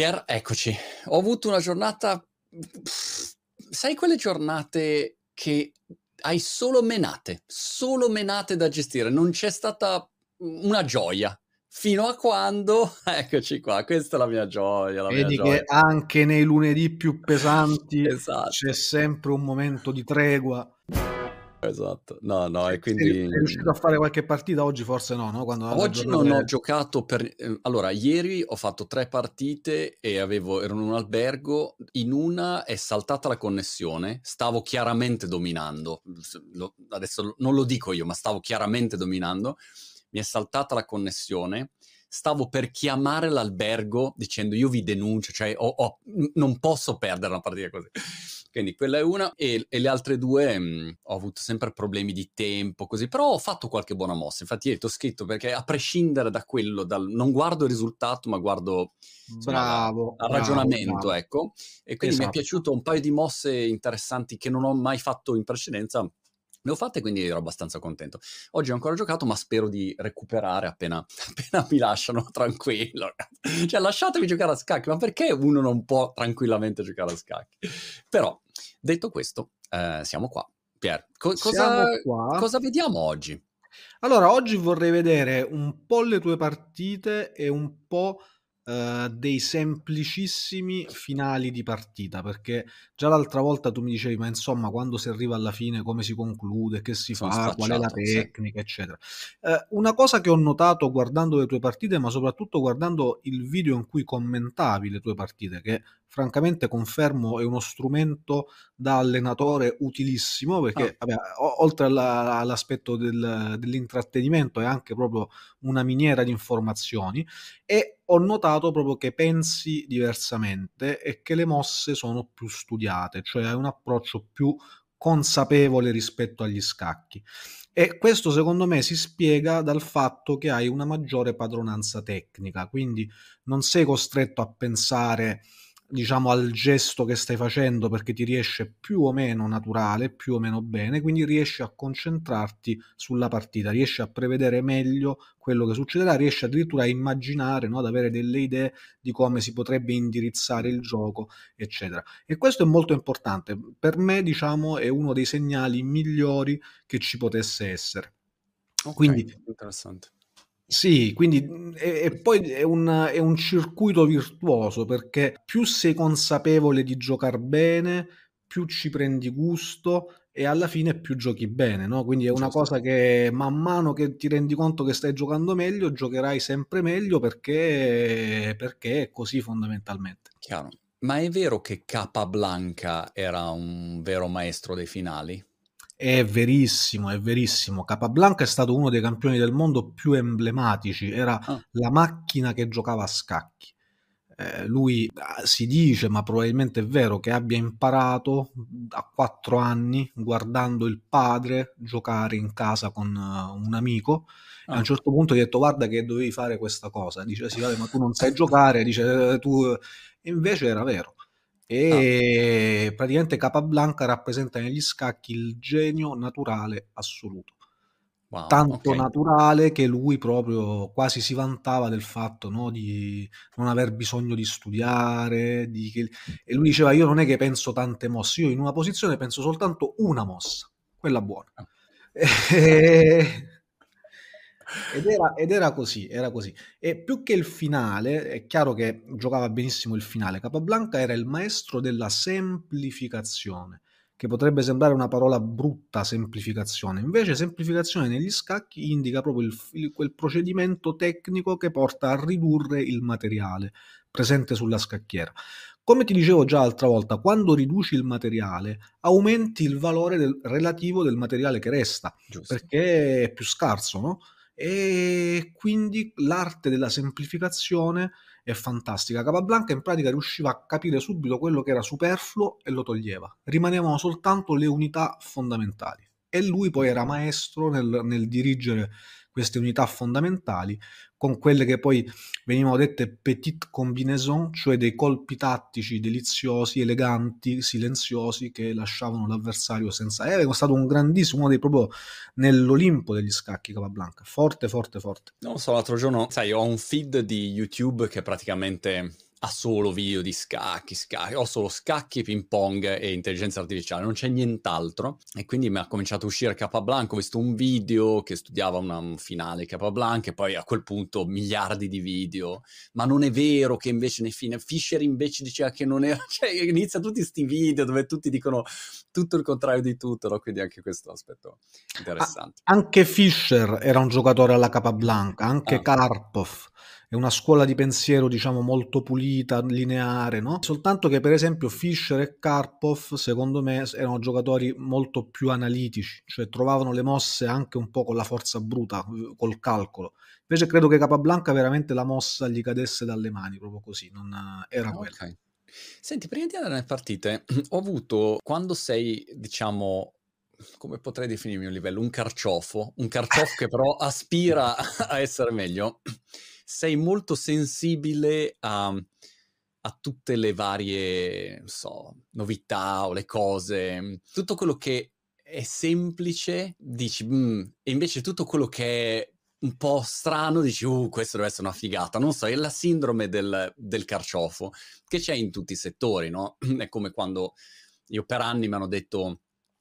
Pier, eccoci. Ho avuto una giornata. Sai quelle giornate che hai solo menate, solo menate da gestire, non c'è stata una gioia. Fino a quando, eccoci qua, questa è la mia gioia. La Vedi mia che gioia. anche nei lunedì più pesanti Esatto. c'è sempre un momento di tregua. Esatto, no, no, e Sei- quindi Sei riuscito a fare qualche partita oggi? Forse no, no? Quando oggi non ho è- giocato per... eh, Allora, ieri ho fatto tre partite e avevo... ero in un albergo, in una è saltata la connessione, stavo chiaramente dominando, lo- adesso non lo dico io, ma stavo chiaramente dominando, mi è saltata la connessione, stavo per chiamare l'albergo dicendo io vi denuncio, cioè ho- ho- n- non posso perdere una partita così. Quindi quella è una e, e le altre due mh, ho avuto sempre problemi di tempo, così, però ho fatto qualche buona mossa. Infatti ieri ti ho scritto perché a prescindere da quello, dal- non guardo il risultato, ma guardo Bravo, al ragionamento, bravo. ecco. E quindi mi è Esatto. piaciuto un paio di mosse interessanti che non ho mai fatto in precedenza. Le ho fatte, quindi ero abbastanza contento. Oggi ho ancora giocato, ma spero di recuperare appena, appena mi lasciano tranquillo. Cioè, lasciatemi giocare a scacchi, ma perché uno non può tranquillamente giocare a scacchi? Però, detto questo, eh, siamo qua. Pier, co- cosa, Siamo qua. cosa vediamo oggi? Allora, oggi vorrei vedere un po' le tue partite e un po' eh, dei semplicissimi finali di partita, perché già l'altra volta tu mi dicevi, ma insomma, quando si arriva alla fine, come si conclude, che si Sono fa, qual è la scacciato, sì. tecnica, eccetera. Eh, una cosa che ho notato guardando le tue partite, ma soprattutto guardando il video in cui commentavi le tue partite, che francamente confermo è uno strumento da allenatore utilissimo perché Ah. vabbè, o- oltre alla- all'aspetto del- dell'intrattenimento è anche proprio una miniera di informazioni e ho notato proprio che pensi diversamente e che le mosse sono più studiate, cioè hai un approccio più consapevole rispetto agli scacchi. E questo secondo me si spiega dal fatto che hai una maggiore padronanza tecnica, quindi non sei costretto a pensare diciamo al gesto che stai facendo perché ti riesce più o meno naturale, più o meno bene, quindi riesci a concentrarti sulla partita, riesci a prevedere meglio quello che succederà, riesci addirittura a immaginare, no, ad avere delle idee di come si potrebbe indirizzare il gioco, eccetera. E questo è molto importante. Per me, diciamo, è uno dei segnali migliori che ci potesse essere. Ok, Quindi interessante. Sì, quindi mh, e, e poi è un, è un circuito virtuoso perché più sei consapevole di giocare bene, più ci prendi gusto e alla fine più giochi bene, no? Quindi è una Giusto. cosa che man mano che ti rendi conto che stai giocando meglio, giocherai sempre meglio perché, perché è così fondamentalmente. Chiaro. Ma è vero che Capablanca era un vero maestro dei finali? È verissimo, è verissimo. Capablanca è stato uno dei campioni del mondo più emblematici, era Ah. la macchina che giocava a scacchi. Eh, lui ah, si dice, ma probabilmente è vero, che abbia imparato a quattro anni guardando il padre giocare in casa con eh, un amico. E a Ah. un certo punto gli ha detto: Guarda, che dovevi fare questa cosa. Dice: Sì, vabbè, ma tu non sai giocare. Dice: "Eh, tu. E invece era vero. E praticamente Capablanca rappresenta negli scacchi il genio naturale assoluto. Wow, Tanto ok. naturale che lui proprio quasi si vantava del fatto, no, di non aver bisogno di studiare, di che- e lui diceva io non è che penso tante mosse, io in una posizione penso soltanto una mossa, quella buona. Ah. E- ed, era, ed era così, era così. E più che il finale, è chiaro che giocava benissimo il finale, Capablanca era il maestro della semplificazione che potrebbe sembrare una parola brutta, semplificazione. Invece semplificazione negli scacchi indica proprio il, il, quel procedimento tecnico che porta a ridurre il materiale presente sulla scacchiera. Come ti dicevo già l'altra volta, quando riduci il materiale, aumenti il valore del, relativo del materiale che resta, Giusto. perché è più scarso, no? E quindi l'arte della semplificazione è fantastica. Capablanca in pratica riusciva a capire subito quello che era superfluo e lo toglieva. Rimanevano soltanto le unità fondamentali. E lui poi era maestro nel, nel dirigere queste unità fondamentali con quelle che poi venivano dette petite combinaison, cioè dei colpi tattici deliziosi, eleganti, silenziosi che lasciavano l'avversario senza. Era stato un grandissimo, uno dei proprio nell'Olimpo degli scacchi Capablanca, forte, forte, forte. Non so, l'altro giorno, sai, ho un feed di YouTube che praticamente ha solo video di scacchi, scacchi, ho solo scacchi, ping pong e intelligenza artificiale, non c'è nient'altro. E quindi mi ha cominciato a uscire Capablanca, ho visto un video che studiava una, un finale Capablanca e poi a quel punto miliardi di video. Ma non è vero che invece nei fine Fischer invece diceva che non era, cioè inizia tutti questi video dove tutti dicono tutto il contrario di tutto, no? quindi anche questo aspetto interessante. Ah, anche Fischer era un giocatore alla Capablanca, anche ah. Karpov è una scuola di pensiero, diciamo, molto pulita, lineare, no? Soltanto che, per esempio, Fischer e Karpov, secondo me, erano giocatori molto più analitici, cioè trovavano le mosse anche un po' con la forza bruta, col calcolo. Invece credo che Capablanca veramente la mossa gli cadesse dalle mani, proprio così, non era okay. quella. Senti, prima di andare nelle partite, ho avuto, quando sei, diciamo, come potrei definirmi un livello? Un carciofo, un carciofo che però aspira a essere meglio sei molto sensibile a, a tutte le varie, so, novità o le cose, tutto quello che è semplice, dici, mm, e invece tutto quello che è un po' strano, dici, uh, questo deve essere una figata. Non so, è la sindrome del, del carciofo che c'è in tutti i settori, no? È come quando io per anni mi hanno detto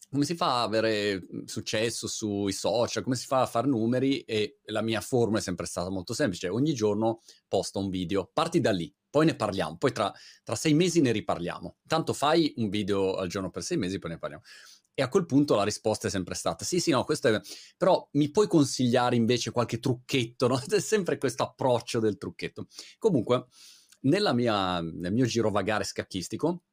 come si fa a avere mhmm, successo sui social, come si fa a fare numeri e la mia formula è sempre stata molto semplice, ogni giorno posto un video, parti da lì, poi ne parliamo, poi tra, tra sei mesi ne riparliamo, tanto fai un video al giorno per sei mesi, poi ne parliamo. E a quel punto la risposta è sempre stata: sì, sì, no, questo è. Però mi puoi consigliare invece qualche trucchetto, no? È sempre questo approccio del trucchetto. Comunque, mia, nel mio girovagare scacchistico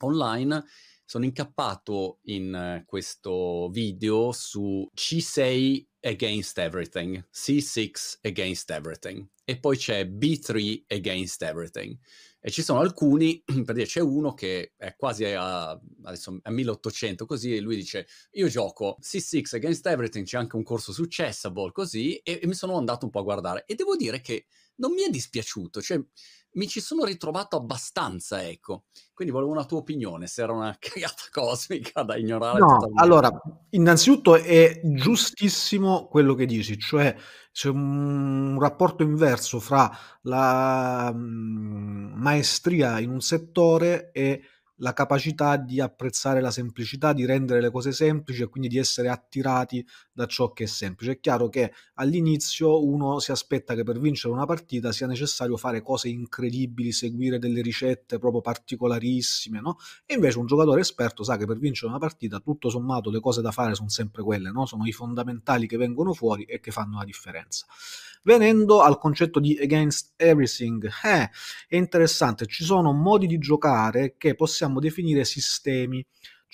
online sono incappato in uh, questo video su C6 against everything, C6 against everything e poi c'è B3 against everything. E ci sono alcuni, per dire c'è uno che è quasi a, adesso, a 1800 così e lui dice io gioco C6 against everything, c'è anche un corso su Chessable così e, e mi sono andato un po' a guardare e devo dire che non mi è dispiaciuto, cioè mi ci sono ritrovato abbastanza, ecco. Quindi volevo una tua opinione, se era una cagata cosmica da ignorare. No, totalmente. allora, innanzitutto è giustissimo quello che dici, cioè c'è un rapporto inverso fra la mhmm, maestria in un settore e la capacità di apprezzare la semplicità, di rendere le cose semplici e quindi di essere attirati da ciò che è semplice. È chiaro che all'inizio uno si aspetta che per vincere una partita sia necessario fare cose incredibili, seguire delle ricette proprio particolarissime, no? E invece un giocatore esperto sa che per vincere una partita tutto sommato le cose da fare sono sempre quelle, no? Sono i fondamentali che vengono fuori e che fanno la differenza. Venendo al concetto di against everything, eh, è interessante, ci sono modi di giocare che possiamo definire sistemi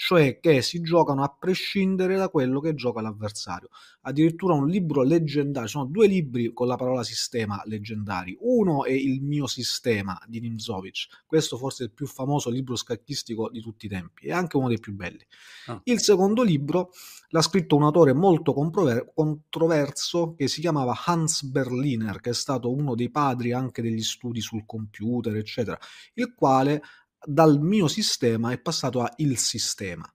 cioè che si giocano a prescindere da quello che gioca l'avversario. Addirittura un libro leggendario, sono due libri con la parola sistema leggendari. Uno è Il mio sistema di Nimzovic, questo forse è il più famoso libro scacchistico di tutti i tempi, è anche uno dei più belli. Ah. Il secondo libro l'ha scritto un autore molto comprover- controverso che si chiamava Hans Berliner, che è stato uno dei padri anche degli studi sul computer, eccetera, il quale dal mio sistema è passato a il sistema,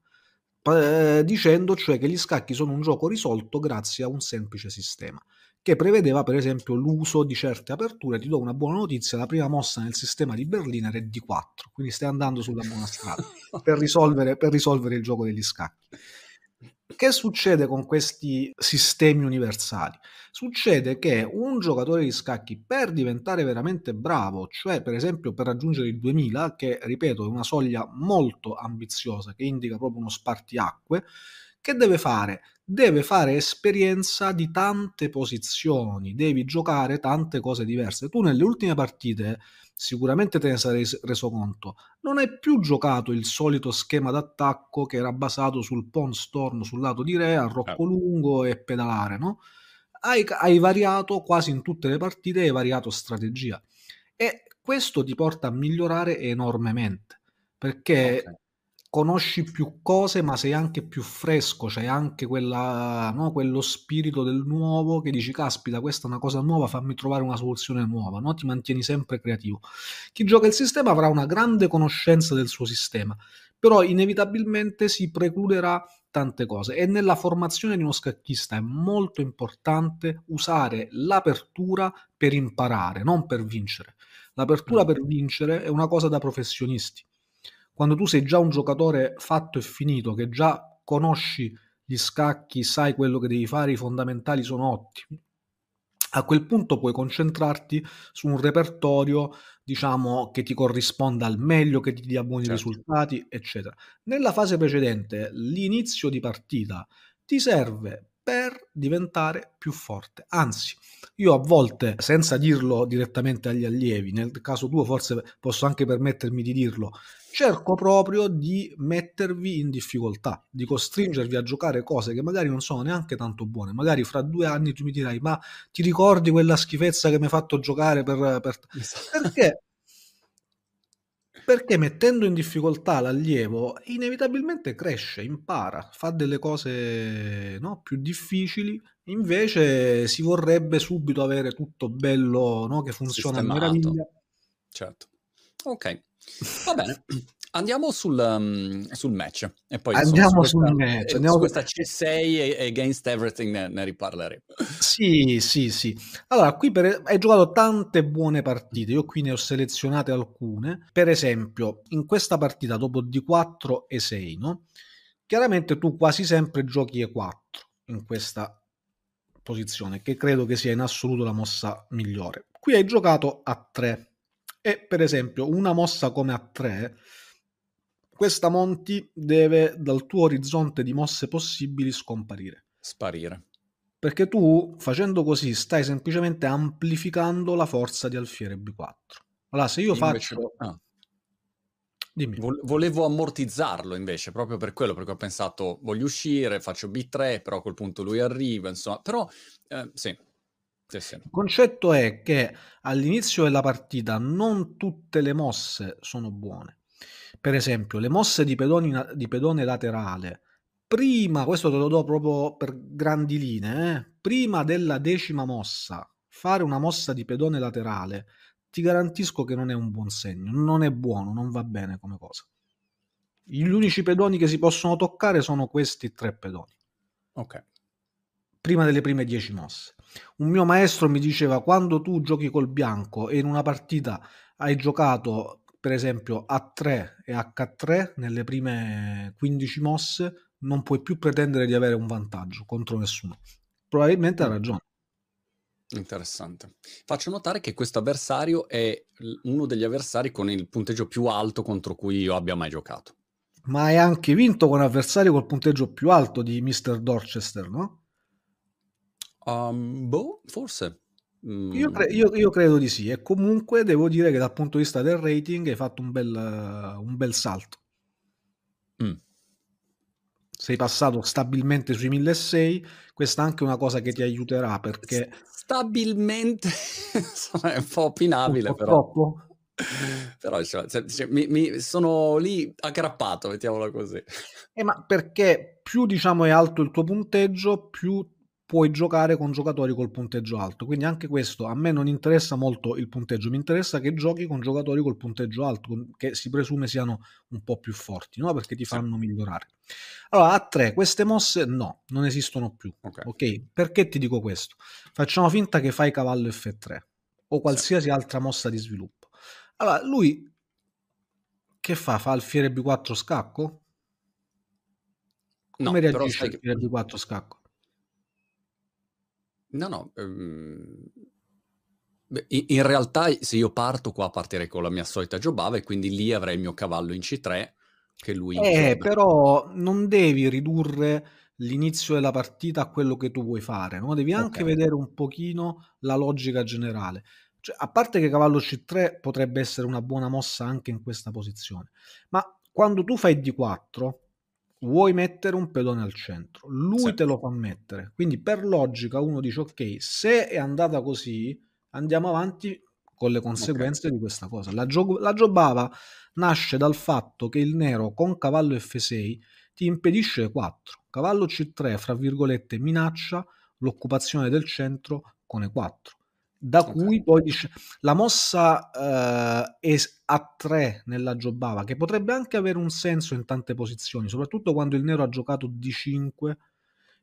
eh, dicendo cioè che gli scacchi sono un gioco risolto grazie a un semplice sistema che prevedeva per esempio l'uso di certe aperture. Ti do una buona notizia, la prima mossa nel sistema di Berliner è di 4, quindi stai andando sulla buona strada per risolvere, per risolvere il gioco degli scacchi. Che succede con questi sistemi universali? Succede che un giocatore di scacchi per diventare veramente bravo, cioè per esempio per raggiungere il 2000, che ripeto è una soglia molto ambiziosa che indica proprio uno spartiacque, che deve fare? Deve fare esperienza di tante posizioni, devi giocare tante cose diverse. Tu nelle ultime partite sicuramente te ne sarei reso conto, non hai più giocato il solito schema d'attacco che era basato sul pawn storm sul lato di re, a rocco lungo e pedalare, no? Hai, hai variato quasi in tutte le partite, hai variato strategia. E questo ti porta a migliorare enormemente, perché okay conosci più cose, ma sei anche più fresco, c'hai anche quella, no, quello spirito del nuovo che dici, caspita, questa è una cosa nuova, fammi trovare una soluzione nuova, no? ti mantieni sempre creativo. Chi gioca il sistema avrà una grande conoscenza del suo sistema, però inevitabilmente si precluderà tante cose e nella formazione di uno scacchista è molto importante usare l'apertura per imparare, non per vincere. L'apertura mm. per vincere è una cosa da professionisti quando tu sei già un giocatore fatto e finito, che già conosci gli scacchi, sai quello che devi fare, i fondamentali sono ottimi. A quel punto puoi concentrarti su un repertorio, diciamo, che ti corrisponda al meglio, che ti dia buoni certo. risultati, eccetera. Nella fase precedente, l'inizio di partita ti serve per diventare più forte. Anzi, io a volte, senza dirlo direttamente agli allievi, nel caso tuo forse posso anche permettermi di dirlo, cerco proprio di mettervi in difficoltà, di costringervi a giocare cose che magari non sono neanche tanto buone. Magari fra due anni tu mi dirai, ma ti ricordi quella schifezza che mi hai fatto giocare per... per... Esatto. Perché? Perché mettendo in difficoltà l'allievo, inevitabilmente cresce, impara, fa delle cose no, più difficili. Invece si vorrebbe subito avere tutto bello, no, che funziona a meraviglia. Certo. Ok. Va bene. Andiamo sul, um, sul match e poi andiamo insomma, sul questa, match. Andiamo su questa C6 e Against Everything ne, ne, riparleremo. Sì, sì, sì. Allora, qui per, hai giocato tante buone partite. Io qui ne ho selezionate alcune. Per esempio, in questa partita dopo D4 e 6, no? Chiaramente tu quasi sempre giochi E4 in questa posizione, che credo che sia in assoluto la mossa migliore. Qui hai giocato A3 e per esempio una mossa come A3 questa Monti deve dal tuo orizzonte di mosse possibili scomparire. Sparire. Perché tu facendo così stai semplicemente amplificando la forza di alfiere B4. Allora, se io invece... faccio... Ah. Dimmi. Volevo ammortizzarlo invece, proprio per quello, perché ho pensato voglio uscire, faccio B3, però a quel punto lui arriva, insomma, però eh, sì. sì, sì. Il concetto è che all'inizio della partita non tutte le mosse sono buone. Per esempio, le mosse di, pedoni, di pedone laterale, prima, questo te lo do proprio per grandi linee, eh, prima della decima mossa, fare una mossa di pedone laterale, ti garantisco che non è un buon segno, non è buono, non va bene come cosa. Gli unici pedoni che si possono toccare sono questi tre pedoni. Ok. Prima delle prime dieci mosse. Un mio maestro mi diceva quando tu giochi col bianco e in una partita hai giocato per esempio A3 e H3 nelle prime 15 mosse non puoi più pretendere di avere un vantaggio contro nessuno. Probabilmente ha mm. ragione. Interessante. Faccio notare che questo avversario è uno degli avversari con il punteggio più alto contro cui io abbia mai giocato. Ma hai anche vinto con avversari col punteggio più alto di Mr. Dorchester, no? Um, boh, forse. Io, cre- io, io, credo di sì, e comunque devo dire che dal punto di vista del rating hai fatto un bel, un bel salto. Mm. Sei passato stabilmente sui 1600, questa è anche una cosa che ti aiuterà perché... Stabilmente è un po' opinabile però. Troppo. Però cioè, cioè, mi, mi, sono lì aggrappato, mettiamola così. Eh, ma perché più diciamo è alto il tuo punteggio, più puoi giocare con giocatori col punteggio alto. Quindi anche questo a me non interessa molto il punteggio, mi interessa che giochi con giocatori col punteggio alto, che si presume siano un po' più forti, no? perché ti fanno sì. migliorare. Allora, a 3 queste mosse no, non esistono più. Okay. ok? Perché ti dico questo? Facciamo finta che fai cavallo F3 o qualsiasi sì. altra mossa di sviluppo. Allora, lui che fa? Fa alfiere B4 scacco? No, Come reagisce il alfiere B4 scacco? No, no. Um, in, in, realtà se io parto qua partirei con la mia solita giobava e quindi lì avrei il mio cavallo in C3 che lui... Eh, però non devi ridurre l'inizio della partita a quello che tu vuoi fare, no? Devi anche okay. vedere un pochino la logica generale. Cioè, a parte che cavallo C3 potrebbe essere una buona mossa anche in questa posizione, ma quando tu fai D4 vuoi mettere un pedone al centro, lui sì. te lo fa mettere. Quindi per logica uno dice ok, se è andata così, andiamo avanti con le conseguenze okay. di questa cosa. La, gio- la giobava nasce dal fatto che il nero con cavallo F6 ti impedisce 4. Cavallo C3, fra virgolette, minaccia l'occupazione del centro con E4. Da okay. cui poi dice la mossa uh, è a 3 nella giobava, che potrebbe anche avere un senso in tante posizioni, soprattutto quando il nero ha giocato D5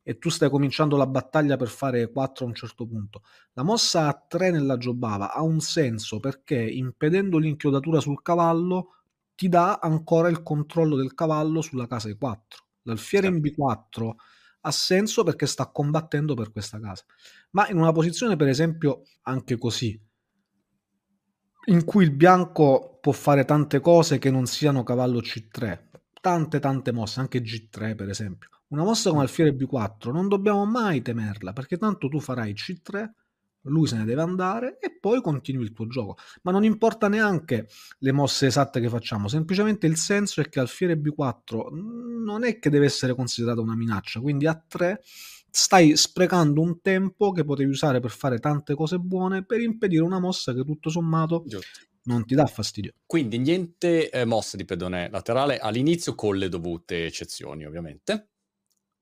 e tu stai cominciando la battaglia per fare 4 a un certo punto. La mossa a 3 nella giobava ha un senso perché impedendo l'inchiodatura sul cavallo ti dà ancora il controllo del cavallo sulla casa E4. L'alfiere in B4 ha senso perché sta combattendo per questa casa. Ma in una posizione, per esempio, anche così, in cui il bianco può fare tante cose che non siano cavallo C3, tante tante mosse, anche G3 per esempio. Una mossa come alfiere B4 non dobbiamo mai temerla perché tanto tu farai C3 lui se ne deve andare e poi continui il tuo gioco. Ma non importa neanche le mosse esatte che facciamo, semplicemente il senso è che alfiere B4 non è che deve essere considerata una minaccia, quindi a 3 stai sprecando un tempo che potevi usare per fare tante cose buone per impedire una mossa che tutto sommato Giusto. non ti dà fastidio. Quindi niente eh, mosse di pedone laterale all'inizio con le dovute eccezioni, ovviamente.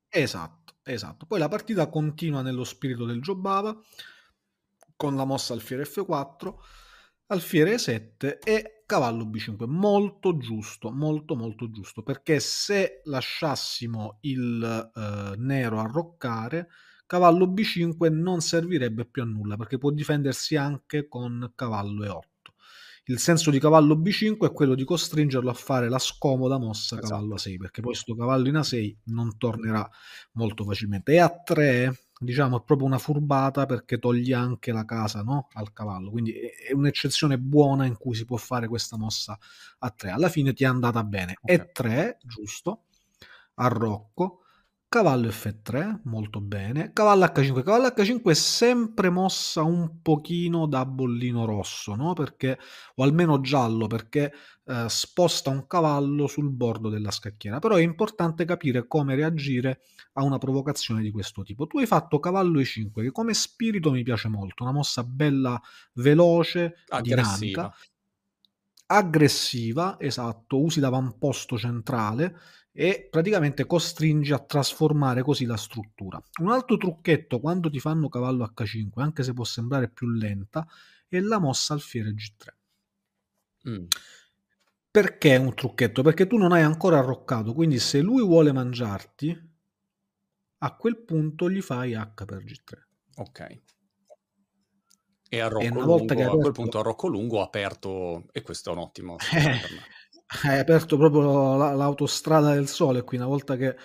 Esatto, esatto. Poi la partita continua nello spirito del Giobava con la mossa alfiere F4, alfiere E7 e cavallo B5. Molto giusto, molto molto giusto, perché se lasciassimo il eh, nero arroccare, cavallo B5 non servirebbe più a nulla, perché può difendersi anche con cavallo E8. Il senso di cavallo B5 è quello di costringerlo a fare la scomoda mossa esatto. cavallo A6, perché poi questo cavallo in A6 non tornerà molto facilmente. E A3 diciamo è proprio una furbata perché toglie anche la casa no? al cavallo quindi è un'eccezione buona in cui si può fare questa mossa a 3 alla fine ti è andata bene okay. e 3 giusto a Rocco cavallo F3 molto bene cavallo H5 cavallo H5 è sempre mossa un pochino da bollino rosso no? perché o almeno giallo perché eh, sposta un cavallo sul bordo della scacchiera però è importante capire come reagire a una provocazione di questo tipo tu hai fatto cavallo E5 che come spirito mi piace molto una mossa bella veloce aggressiva. dinamica aggressiva esatto usi l'avamposto centrale e praticamente costringi a trasformare così la struttura. Un altro trucchetto quando ti fanno cavallo H5, anche se può sembrare più lenta, è la mossa alfiere G3. Mm. Perché un trucchetto? Perché tu non hai ancora arroccato, quindi se lui vuole mangiarti, a quel punto gli fai H per G3. Ok. E a, e lungo, a quel punto a Rocco Lungo aperto, e questo è un ottimo hai aperto proprio l'autostrada del sole qui una volta che,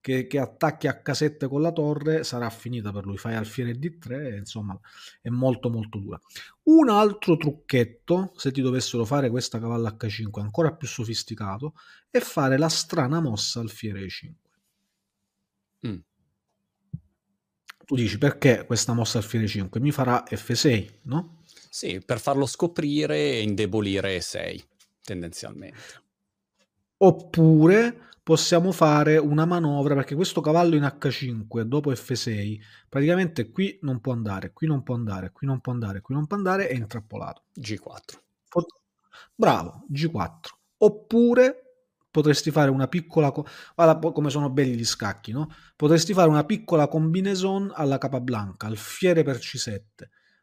che, che, attacchi a casette con la torre sarà finita per lui. Fai alfiere D3 insomma è molto molto dura. Un altro trucchetto se ti dovessero fare questa cavalla H5 ancora più sofisticato è fare la strana mossa alfiere E5 mm. tu dici perché questa mossa alfiere 5 mi farà F6 no? Sì, per farlo scoprire e indebolire E6 tendenzialmente. Oppure possiamo fare una manovra perché questo cavallo in H5 dopo F6 praticamente qui non può andare, qui non può andare, qui non può andare, qui non può andare, è intrappolato. G4. Bravo, G4. Oppure potresti fare una piccola guarda come sono belli gli scacchi, no? Potresti fare una piccola combinaison alla capablanca, alfiere per C7.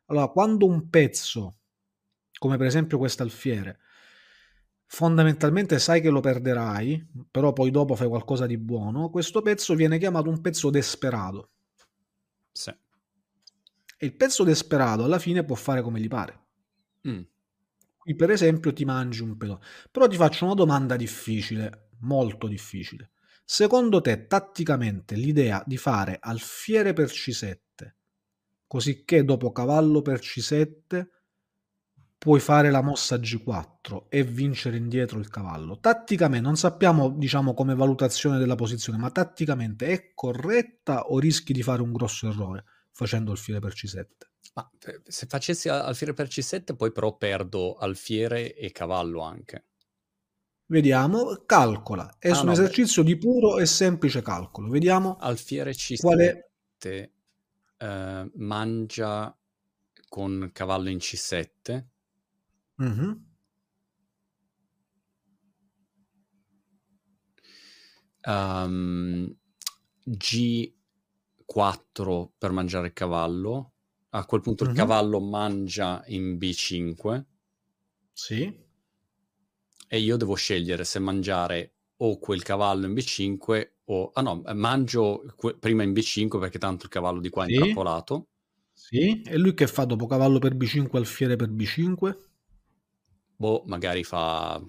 Allora, quando un pezzo come per esempio questo alfiere fondamentalmente sai che lo perderai, però poi dopo fai qualcosa di buono, questo pezzo viene chiamato un pezzo desperato. Sì. E il pezzo desperato alla fine può fare come gli pare. Mm. Qui per esempio ti mangi un pedone. Però ti faccio una domanda difficile, molto difficile. Secondo te, tatticamente, l'idea di fare alfiere per C7, così dopo cavallo per C7 puoi fare la mossa G4 e vincere indietro il cavallo. Tatticamente, non sappiamo diciamo come valutazione della posizione, ma tatticamente è corretta o rischi di fare un grosso errore facendo alfiere per C7? Ma eh, se facessi alfiere per C7 poi però perdo alfiere e cavallo anche. Vediamo, calcola. È ah, un no, esercizio beh. di puro e semplice calcolo. Vediamo. Alfiere C7 quale... eh, mangia con cavallo in C7 Mh-mh. Uhm, G4 per mangiare il cavallo. A quel punto il cavallo mangia in B5 Sì. e io devo scegliere se mangiare o quel cavallo in B5 o ah no, mangio que prima in B5 perché tanto il cavallo di qua è Sì. intrappolato. Sì. E lui che fa dopo cavallo per B5, alfiere per B5? Boh, magari fa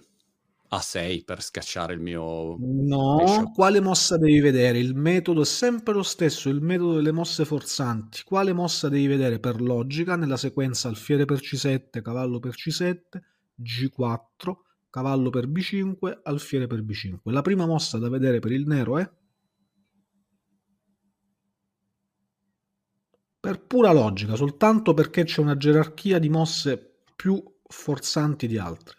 A6 per scacciare il mio... No, bishop. quale mossa devi vedere? Il metodo è sempre lo stesso, il metodo delle mosse forzanti. Quale mossa devi vedere per logica nella sequenza alfiere per C7, cavallo per C7, G4, cavallo per B5, alfiere per B5. La prima mossa da vedere per il nero è? Per pura logica, soltanto perché c'è una gerarchia di mosse più forzanti di altre.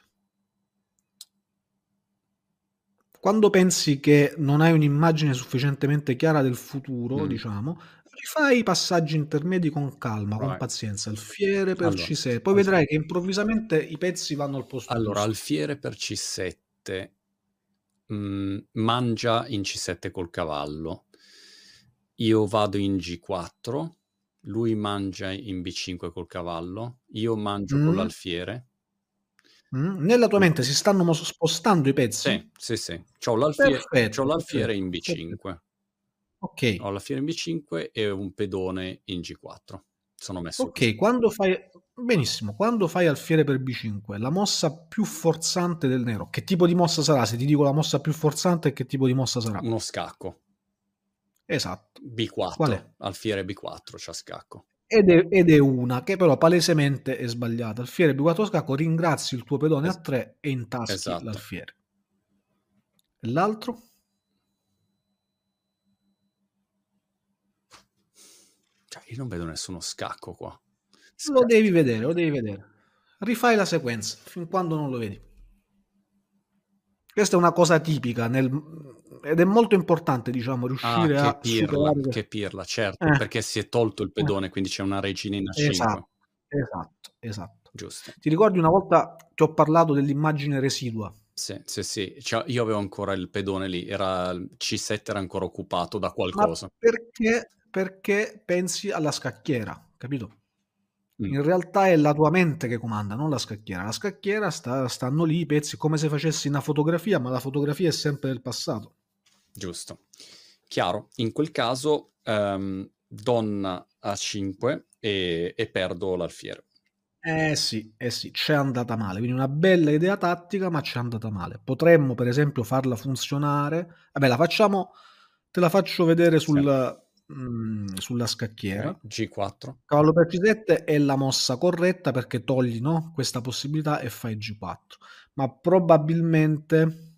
Quando pensi che non hai un'immagine sufficientemente chiara del futuro, mm. diciamo, rifai i passaggi intermedi con calma, right. con pazienza, alfiere per allora, C7, poi vedrai che improvvisamente i pezzi vanno al posto Allora, giusto. alfiere per C7 mh, mm, mangia in C7 col cavallo. Io vado in G4 lui mangia in B5 col cavallo, io mangio mm. con l'alfiere. Mm. Nella tua mente si stanno spostando i pezzi? Sì, sì, sì. C'ho l'alfiere, perfetto, c'ho l'alfiere in B5. Ok. Ho l'alfiere in B5 e un pedone in G4. Sono messo Ok, così. quando fai... Benissimo, quando fai alfiere per B5, la mossa più forzante del nero, che tipo di mossa sarà? Se ti dico la mossa più forzante, che tipo di mossa sarà? Uno scacco. Esatto. B4. Qual è? Alfiere B4, c'ha scacco. Ed è, ed è, una che però palesemente è sbagliata. Alfiere B4 scacco, ringrazi il tuo pedone es- a 3 e intaschi esatto. l'alfiere. E l'altro? Cioè, io non vedo nessuno scacco qua. Scacco. Lo devi vedere, lo devi vedere. Rifai la sequenza fin quando non lo vedi. Questa è una cosa tipica nel, ed è molto importante, diciamo, riuscire ah, a pirla, superare... Che pirla, certo, eh. perché si è tolto il pedone, eh. quindi c'è una regina in A5. Esatto, esatto, esatto. Giusto. Ti ricordi una volta ti ho parlato dell'immagine residua? Sì, sì, sì. Cioè, io avevo ancora il pedone lì, era, C7 era ancora occupato da qualcosa. Ma perché, perché pensi alla scacchiera, capito? In realtà è la tua mente che comanda, non la scacchiera. La scacchiera sta, stanno lì i pezzi come se facessi una fotografia, ma la fotografia è sempre del passato. Giusto. Chiaro. In quel caso, um, donna a 5 e, e perdo l'alfiere. Eh sì, eh sì, c'è andata male. Quindi una bella idea tattica, ma c'è andata male. Potremmo, per esempio, farla funzionare. Vabbè, la facciamo. Te la faccio vedere sul, mh, sulla scacchiera. G4. Cavallo per C7 è la mossa corretta perché togli no, questa possibilità e fai G4. Ma probabilmente,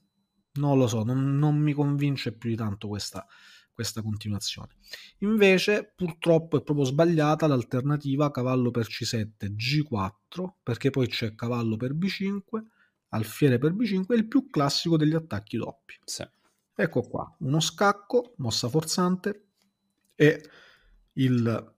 non lo so, non, non mi convince più di tanto questa, questa continuazione. Invece, purtroppo è proprio sbagliata l'alternativa cavallo per C7, G4, perché poi c'è cavallo per B5, alfiere per B5, è il più classico degli attacchi doppi. Sì. Ecco qua, uno scacco, mossa forzante, e il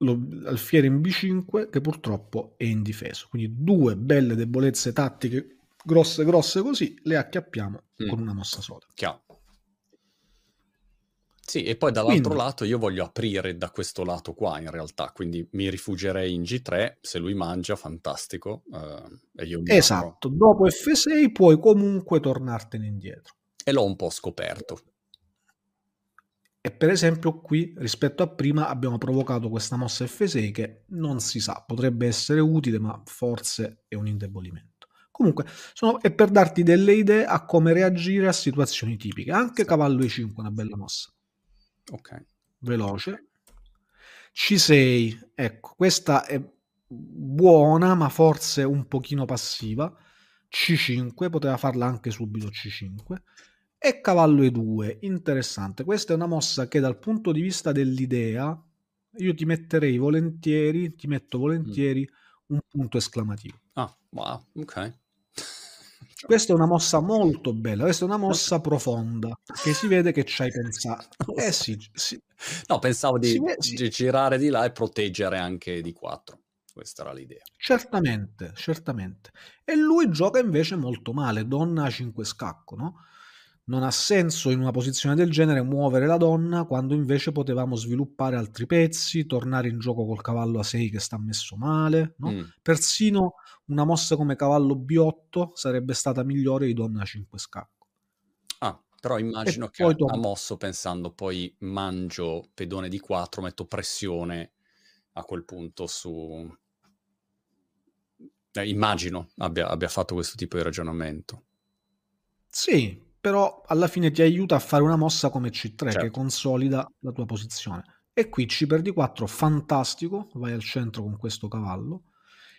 l'alfiere in B5 che purtroppo è indifeso. Quindi due belle debolezze tattiche grosse grosse così le acchiappiamo mm. con una mossa sola. Chiaro. Sì, e poi dall'altro quindi, lato io voglio aprire da questo lato qua in realtà, quindi mi rifugierei in G3, se lui mangia, fantastico. Uh, e io esatto, dopo F6 puoi comunque tornartene indietro. E l'ho un po' scoperto. E per esempio qui rispetto a prima abbiamo provocato questa mossa F6 che non si sa, potrebbe essere utile ma forse è un indebolimento. Comunque, sono, è per darti delle idee a come reagire a situazioni tipiche. Anche cavallo E5 è una bella mossa. Ok. Veloce. C6, ecco, questa è buona, ma forse un pochino passiva. C5, poteva farla anche subito C5. E cavallo E2, interessante. Questa è una mossa che dal punto di vista dell'idea, io ti metterei volentieri, ti metto volentieri mm. un punto esclamativo. Ah, wow, ok. Questa è una mossa molto bella, questa è una mossa profonda, che si vede che ci hai pensato. Eh sì, sì. No, pensavo di, vede, sì. di, girare di là e proteggere anche di 4. Questa era l'idea. Certamente, certamente. E lui gioca invece molto male, donna a 5 scacco, no? Non ha senso in una posizione del genere muovere la donna quando invece potevamo sviluppare altri pezzi, tornare in gioco col cavallo a 6 che sta messo male, no? mm. Persino una mossa come cavallo B8 sarebbe stata migliore di donna a 5 scacco. Ah, però immagino e che ha, ha mosso pensando poi mangio pedone di 4, metto pressione a quel punto su... Eh, immagino abbia, abbia fatto questo tipo di ragionamento. Sì, però alla fine ti aiuta a fare una mossa come C3 certo. che consolida la tua posizione. E qui C per D4, fantastico, vai al centro con questo cavallo.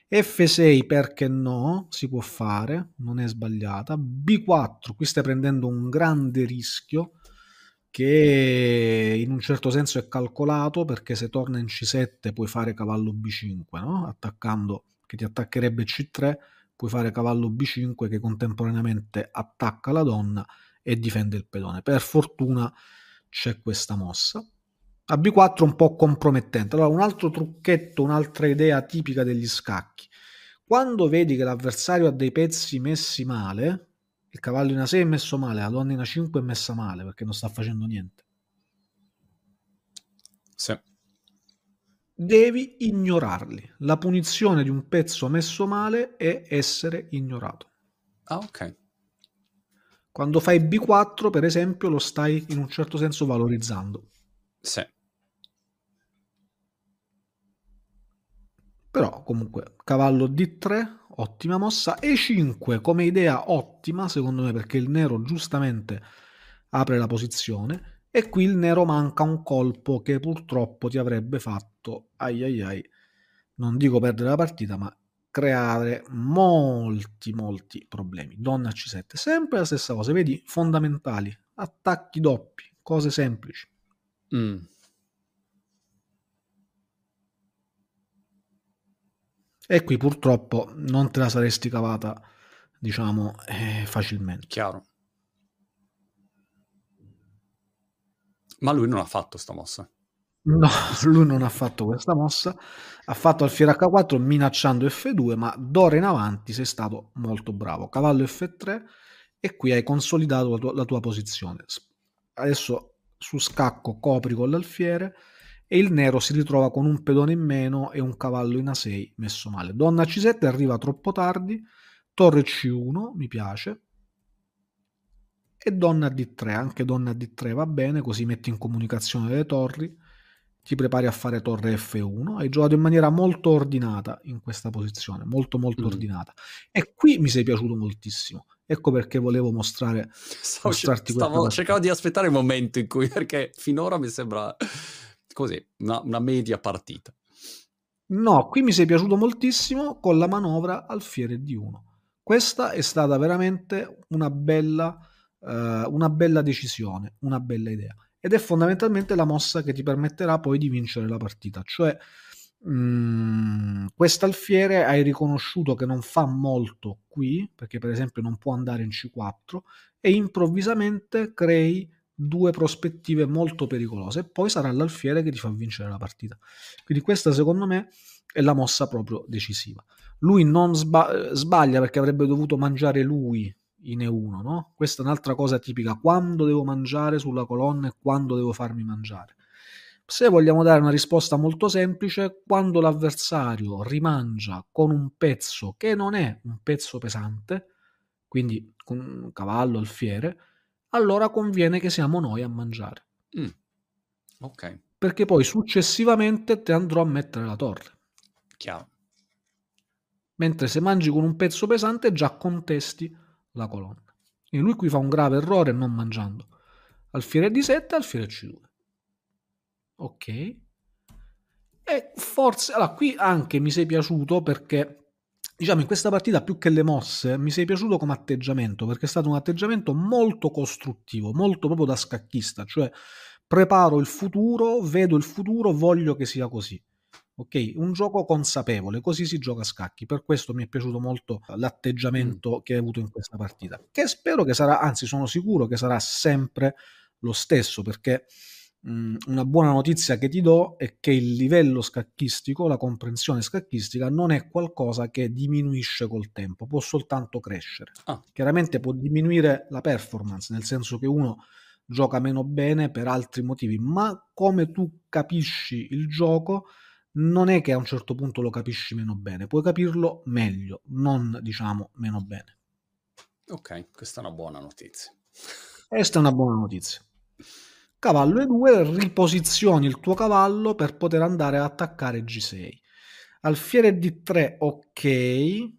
F6 perché no, si può fare, non è sbagliata. B4, qui stai prendendo un grande rischio che in un certo senso è calcolato perché se torna in C7 puoi fare cavallo B5, no? attaccando che ti attaccherebbe C3, puoi fare cavallo B5 che contemporaneamente attacca la donna e difende il pedone. Per fortuna c'è questa mossa. A B4 un po' compromettente. Allora, un altro trucchetto, un'altra idea tipica degli scacchi. Quando vedi che l'avversario ha dei pezzi messi male, il cavallo in A6 è messo male, la donna in A5 è messa male perché non sta facendo niente. Sì. Devi ignorarli. La punizione di un pezzo messo male è essere ignorato. Ah, ok. Quando fai B4, per esempio, lo stai in un certo senso valorizzando. Sì. Però comunque cavallo D3, ottima mossa, E5 come idea ottima secondo me perché il nero giustamente apre la posizione e qui il nero manca un colpo che purtroppo ti avrebbe fatto, ai ai ai, non dico perdere la partita ma creare molti molti problemi. Donna C7, sempre la stessa cosa, vedi fondamentali, attacchi doppi, cose semplici. Mm. E qui purtroppo non te la saresti cavata, diciamo, eh, facilmente. Chiaro. Ma lui non ha fatto sta mossa. No, lui non ha fatto questa mossa. Ha fatto alfiere H4 minacciando F2, ma d'ora in avanti sei stato molto bravo. Cavallo F3 e qui hai consolidato la tua, la tua posizione. Adesso su scacco copri con l'alfiere e il nero si ritrova con un pedone in meno e un cavallo in A6 messo male. Donna C7 arriva troppo tardi, torre C1 mi piace e donna D3, anche donna D3 va bene, così metti in comunicazione le torri, ti prepari a fare torre F1, hai giocato in maniera molto ordinata in questa posizione, molto molto mm. ordinata. E qui mi sei piaciuto moltissimo. Ecco perché volevo mostrare stavo, stavo cercando di aspettare il momento in cui perché finora mi sembra così, una, una media partita. No, qui mi sei piaciuto moltissimo con la manovra alfiere di 1. Questa è stata veramente una bella, eh, una bella decisione, una bella idea. Ed è fondamentalmente la mossa che ti permetterà poi di vincere la partita. Cioè, mm, quest'alfiere hai riconosciuto che non fa molto qui, perché per esempio non può andare in C4, e improvvisamente crei due prospettive molto pericolose e poi sarà l'alfiere che ti fa vincere la partita. Quindi questa secondo me è la mossa proprio decisiva. Lui non sba- sbaglia perché avrebbe dovuto mangiare lui in E1, no? Questa è un'altra cosa tipica, quando devo mangiare sulla colonna e quando devo farmi mangiare. Se vogliamo dare una risposta molto semplice, quando l'avversario rimangia con un pezzo che non è un pezzo pesante, quindi con un cavallo, alfiere, allora conviene che siamo noi a mangiare. Mm. Ok. Perché poi successivamente te andrò a mettere la torre. Chiaro. Mentre se mangi con un pezzo pesante già contesti la colonna. E lui qui fa un grave errore non mangiando. Alfiere di 7, alfiere C2. Ok. E forse, allora qui anche mi sei piaciuto perché diciamo in questa partita più che le mosse mi sei piaciuto come atteggiamento perché è stato un atteggiamento molto costruttivo, molto proprio da scacchista, cioè preparo il futuro, vedo il futuro, voglio che sia così. Ok, un gioco consapevole, così si gioca a scacchi. Per questo mi è piaciuto molto l'atteggiamento mm. che hai avuto in questa partita. Che spero che sarà, anzi, sono sicuro che sarà sempre lo stesso, perché mh, una buona notizia che ti do è che il livello scacchistico, la comprensione scacchistica, non è qualcosa che diminuisce col tempo, può soltanto crescere. Ah. Chiaramente può diminuire la performance, nel senso che uno gioca meno bene per altri motivi, ma come tu capisci il gioco non è che a un certo punto lo capisci meno bene, puoi capirlo meglio, non diciamo meno bene. Ok, questa è una buona notizia. Questa è una buona notizia. Cavallo E2, riposizioni il tuo cavallo per poter andare a attaccare G6. Alfiere D3, ok.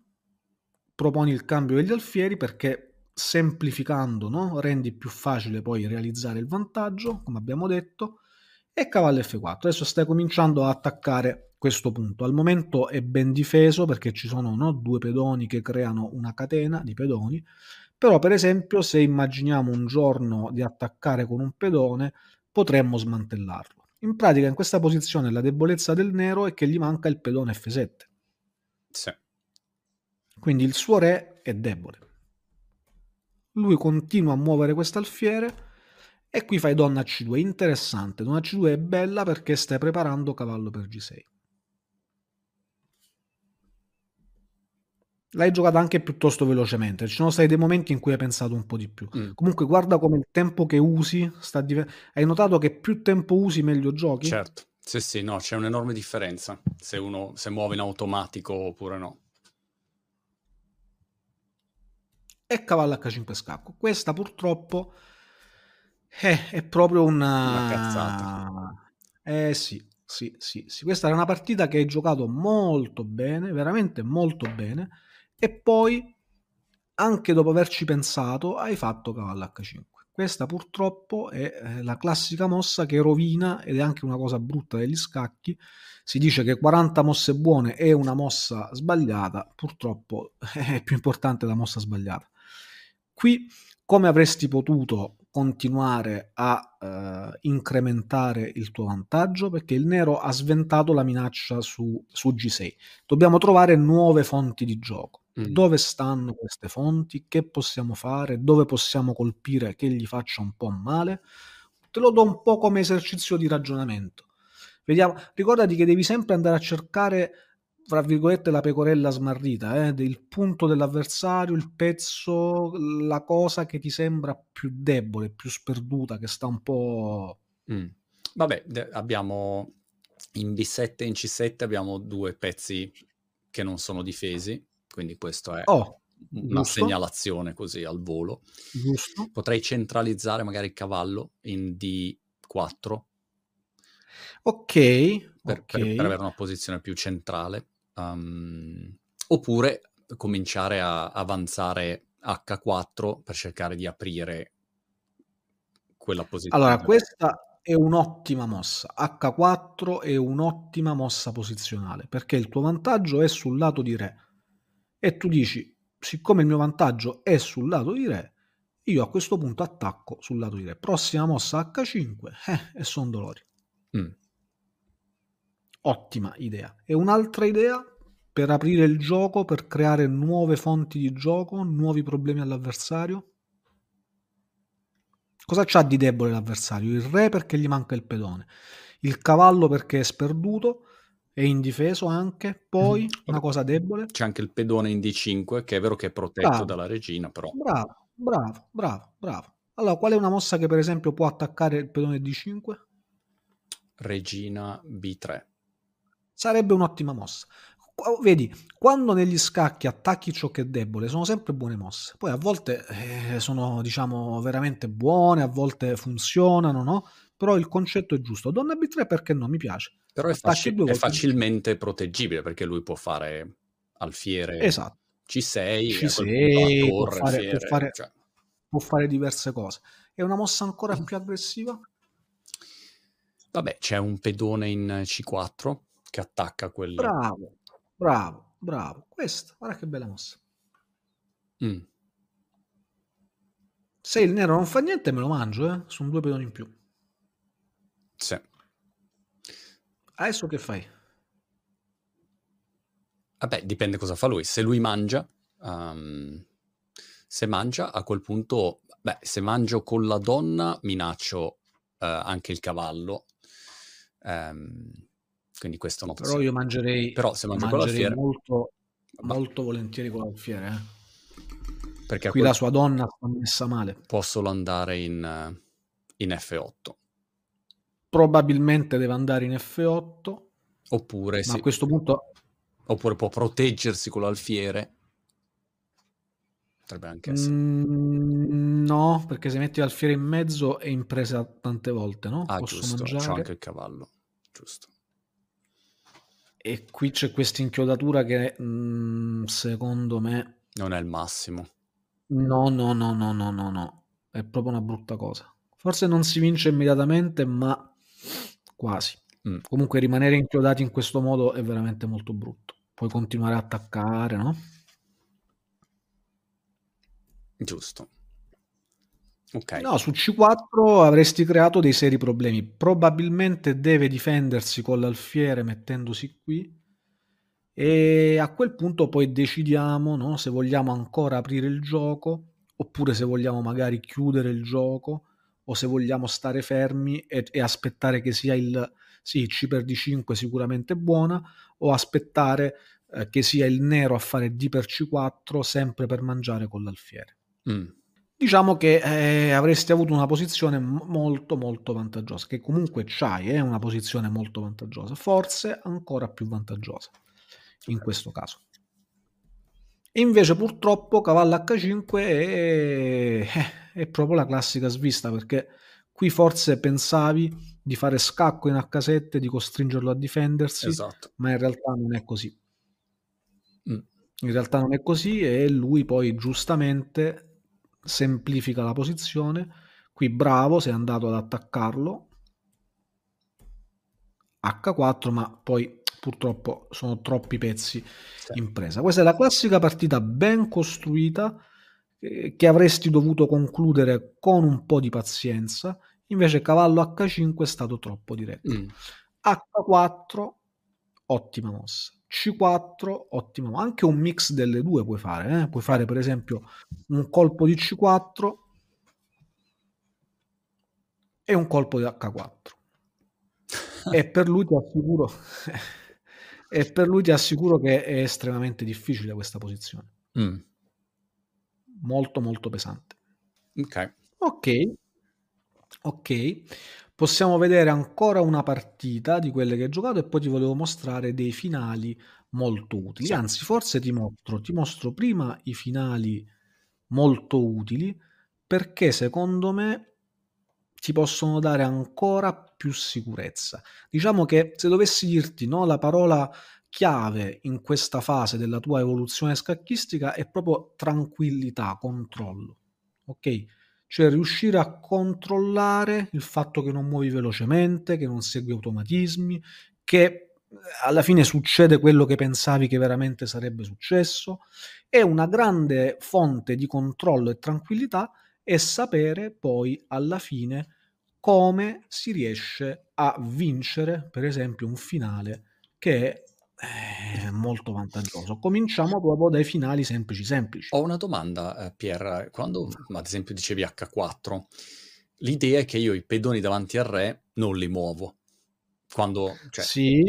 Proponi il cambio degli alfieri perché semplificando no? rendi più facile poi realizzare il vantaggio, come abbiamo detto e cavallo F4. Adesso stai cominciando a attaccare questo punto. Al momento è ben difeso perché ci sono no, due pedoni che creano una catena di pedoni, però per esempio se immaginiamo un giorno di attaccare con un pedone potremmo smantellarlo. In pratica in questa posizione la debolezza del nero è che gli manca il pedone F7. Sì. Quindi il suo re è debole. Lui continua a muovere quest'alfiere e qui fai donna C2, interessante. Donna C2 è bella perché stai preparando cavallo per G6. L'hai giocata anche piuttosto velocemente. Ci sono stati dei momenti in cui hai pensato un po' di più. Mm. Comunque, guarda come il tempo che usi sta div- Hai notato che più tempo usi, meglio giochi? Certo. Sì, sì, no, c'è un'enorme differenza se uno se muove in automatico oppure no. E cavallo H5 scacco. Questa purtroppo eh, è proprio una... una cazzata. Eh sì, sì, sì, sì. Questa era una partita che hai giocato molto bene, veramente molto bene, e poi, anche dopo averci pensato, hai fatto cavallo H5. Questa purtroppo è eh, la classica mossa che rovina ed è anche una cosa brutta degli scacchi. Si dice che 40 mosse buone è una mossa sbagliata, purtroppo è più importante la mossa sbagliata. Qui come avresti potuto continuare a uh, incrementare il tuo vantaggio perché il nero ha sventato la minaccia su, su G6. Dobbiamo trovare nuove fonti di gioco. Mm. Dove stanno queste fonti? Che possiamo fare? Dove possiamo colpire che gli faccia un po' male? Te lo do un po' come esercizio di ragionamento. Vediamo, ricordati che devi sempre andare a cercare fra virgolette la pecorella smarrita, eh, del punto dell'avversario, il pezzo, la cosa che ti sembra più debole, più sperduta, che sta un po'... Mm. Vabbè, abbiamo in B7 e in C7 abbiamo due pezzi che non sono difesi, quindi questo è oh, una giusto. segnalazione così al volo. Giusto. Potrei centralizzare magari il cavallo in D4. Ok, per, okay. per, per avere una posizione più centrale. Um, oppure cominciare a avanzare H4 per cercare di aprire quella posizione. Allora, questa è un'ottima mossa. H4 è un'ottima mossa posizionale perché il tuo vantaggio è sul lato di re e tu dici, siccome il mio vantaggio è sul lato di re, io a questo punto attacco sul lato di re. Prossima mossa H5 eh, e sono dolori. Mm. Ottima idea. E un'altra idea per aprire il gioco, per creare nuove fonti di gioco, nuovi problemi all'avversario? Cosa c'ha di debole l'avversario? Il re perché gli manca il pedone, il cavallo perché è sperduto, è indifeso anche, poi mm. una cosa debole. C'è anche il pedone in D5, che è vero che è protetto bravo. dalla regina, però. Bravo, bravo, bravo, bravo. Allora, qual è una mossa che per esempio può attaccare il pedone D5? Regina B3 sarebbe un'ottima mossa. Vedi, quando negli scacchi attacchi ciò che è debole, sono sempre buone mosse. Poi a volte eh, sono, diciamo, veramente buone, a volte funzionano, no? Però il concetto è giusto. Donna B3 perché no? Mi piace. Però è, faci- è facilmente proteggibile perché lui può fare alfiere Esatto. C6, Ci a quel punto la sei, può torre, fare, può, alfiere, fare, cioè. può fare diverse cose. È una mossa ancora più aggressiva? Vabbè, c'è un pedone in C4 che attacca quel... Bravo, bravo, bravo. Questa, guarda che bella mossa. Mm, Se il nero non fa niente, me lo mangio, eh? Sono due pedoni in più. sì. Adesso che fai? Vabbè, dipende cosa fa lui. Se lui mangia, ehm, se mangia, a quel punto, beh, se mangio con la donna, minaccio eh, anche il cavallo. Ehm, quindi questo non Però io mangerei, Però se mangio con mangerei l'alfiere, molto, ma- molto volentieri con l'alfiere. Eh? perché Qui quel la sua donna sta messa male. può solo andare in, eh, in F8. Probabilmente deve andare in F8, Oppure, ma sì, a questo punto oppure può proteggersi con l'alfiere. Potrebbe anche essere. Mm, no, perché se metti l'alfiere in mezzo è impresa tante volte, no? ah, Posso giusto, c'ho mangiare. anche il cavallo. Giusto. E qui c'è questa inchiodatura che mm, secondo me Non è il massimo. no, no, no, no, no, no, no. È proprio una brutta cosa. Forse non si vince immediatamente, ma quasi. Mm. Comunque rimanere inchiodati in questo modo è veramente molto brutto. Puoi continuare a attaccare, no? Giusto. Ok. No, su C4 avresti creato dei seri problemi. Probabilmente deve difendersi con l'alfiere mettendosi qui. E a quel punto poi decidiamo no, se vogliamo ancora aprire il gioco oppure se vogliamo magari chiudere il gioco o se vogliamo stare fermi e, e aspettare che sia il sì, C per D5 sicuramente buona o aspettare eh, che sia il nero a fare D per C4 sempre per mangiare con l'alfiere. Mm. Diciamo che eh, avresti avuto una posizione molto molto vantaggiosa, che comunque c'hai, è una posizione molto vantaggiosa, forse ancora più vantaggiosa in questo caso. Invece purtroppo cavallo H5 è, eh, è proprio la classica svista perché qui forse pensavi di fare scacco in H7, di costringerlo a difendersi, Esatto. ma in realtà non è così. Mm. In realtà non è così e lui poi giustamente semplifica la posizione. Qui bravo, sei andato ad attaccarlo. H4, ma poi purtroppo sono troppi pezzi Sì. in presa. Questa è la classica partita ben costruita eh, che avresti dovuto concludere con un po' di pazienza. Invece cavallo H5 è stato troppo diretto. Mm. H4, ottima mossa. C4, ottima mossa. Anche un mix delle due puoi fare. eh. Puoi fare per esempio un colpo di C4 e un colpo di H4. e per lui ti assicuro e per lui ti assicuro che è estremamente difficile questa posizione. Mm. Molto molto pesante. Ok. Ok, ok. Possiamo vedere ancora una partita di quelle che hai giocato e poi ti volevo mostrare dei finali molto utili. Sì. Anzi, forse ti mostro, ti mostro prima i finali molto utili perché secondo me ti possono dare ancora più sicurezza. Diciamo che se dovessi dirti no, la parola chiave in questa fase della tua evoluzione scacchistica è proprio tranquillità, controllo. Ok? Cioè riuscire a controllare il fatto che non muovi velocemente, che non segui automatismi, che alla fine succede quello che pensavi che veramente sarebbe successo. È una grande fonte di controllo e tranquillità e sapere poi alla fine come si riesce a vincere, per esempio, un finale che è eh, molto vantaggioso. Cominciamo proprio dai finali semplici semplici. Ho una domanda, eh, Pier. Quando, ad esempio, dicevi H4, l'idea è che io i pedoni davanti al re non li muovo. Quando, cioè, Sì,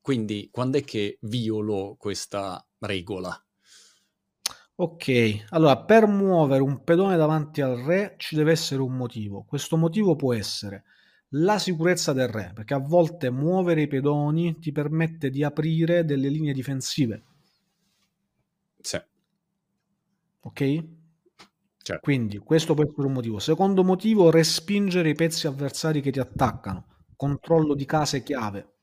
Quindi, quando è che violo questa regola? ok. Allora, per muovere un pedone davanti al re ci deve essere un motivo. Questo motivo può essere la sicurezza del re, perché a volte muovere i pedoni ti permette di aprire delle linee difensive, Sì, ok? certo. Quindi questo può essere un motivo. Secondo motivo, respingere i pezzi avversari che ti attaccano. Controllo di case chiave.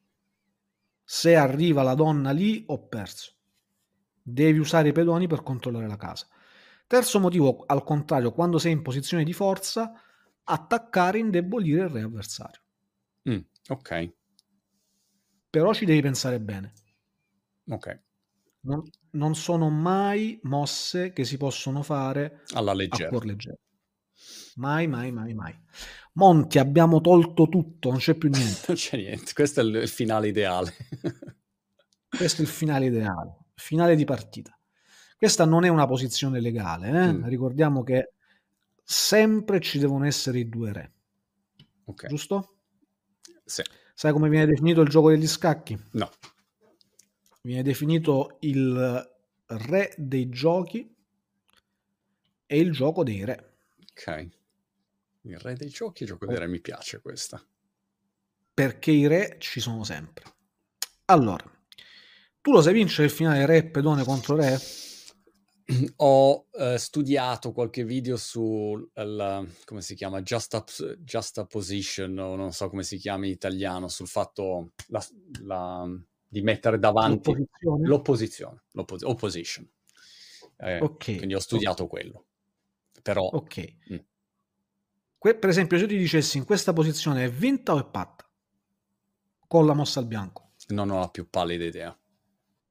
Se arriva la donna lì, ho perso. Devi usare i pedoni per controllare la casa. Terzo motivo, al contrario, quando sei in posizione di forza, attaccare e indebolire il re avversario. Mm, ok. Però ci devi pensare bene. Ok. Non, non sono mai mosse che si possono fare alla leggera. A cuor leggero. Mai, mai, mai, mai. Monti, abbiamo tolto tutto, non c'è più niente. non c'è niente, questo è il finale ideale. questo è il finale ideale, finale di partita. Questa non è una posizione legale, eh? mm. ricordiamo che sempre ci devono essere i due re. Okay. Giusto? Sì. Sai come viene definito il gioco degli scacchi? No. Viene definito il re dei giochi e il gioco dei re. Ok. Il re dei giochi e il gioco dei re mi piace questa. Perché i re ci sono sempre. Allora, tu lo sai vincere il finale re pedone contro re? Ho eh, studiato qualche video su la, come si chiama Just Position o non so come si chiama in italiano sul fatto la, la, di mettere davanti l'opposizione, l'opposizione l'oppos- opposition eh, okay. quindi ho studiato okay. quello però ok mm. que- per esempio se io ti dicessi in questa posizione è vinta o è patta con la mossa al bianco non ho la più pallida idea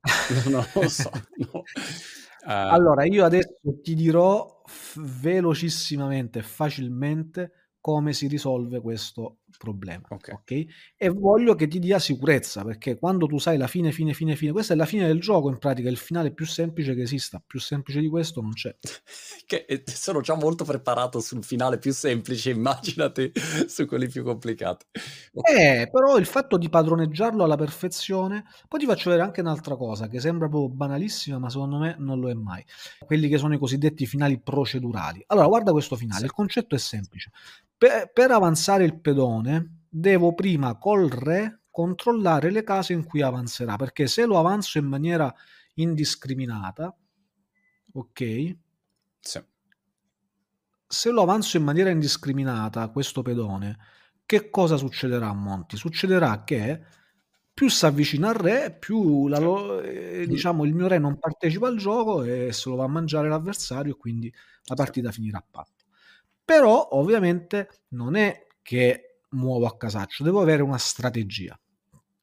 non lo so no. Uh, allora, io adesso ti dirò f- velocissimamente, facilmente, come si risolve questo problema. Okay. ok? E voglio che ti dia sicurezza, perché quando tu sai la fine, fine, fine, fine, questa è la fine del gioco, in pratica, è il finale più semplice che esista. Più semplice di questo non c'è. che eh, sono già molto preparato sul finale più semplice, immaginati su quelli più complicati. Eh, però il fatto di padroneggiarlo alla perfezione, poi ti faccio vedere anche un'altra cosa che sembra proprio banalissima, ma secondo me non lo è mai. Quelli che sono i cosiddetti finali procedurali. Allora, guarda questo finale, sì. il concetto è semplice per, per avanzare il pedone devo prima col re controllare le case in cui avanzerà, perché se lo avanzo in maniera indiscriminata, ok? Sì. Se lo avanzo in maniera indiscriminata, questo pedone, che cosa succederà a Monti? Succederà che più si avvicina al re, più la, eh, diciamo, il mio re non partecipa al gioco e se lo va a mangiare l'avversario e quindi la partita finirà a patto. Però ovviamente non è che muovo a casaccio, devo avere una strategia.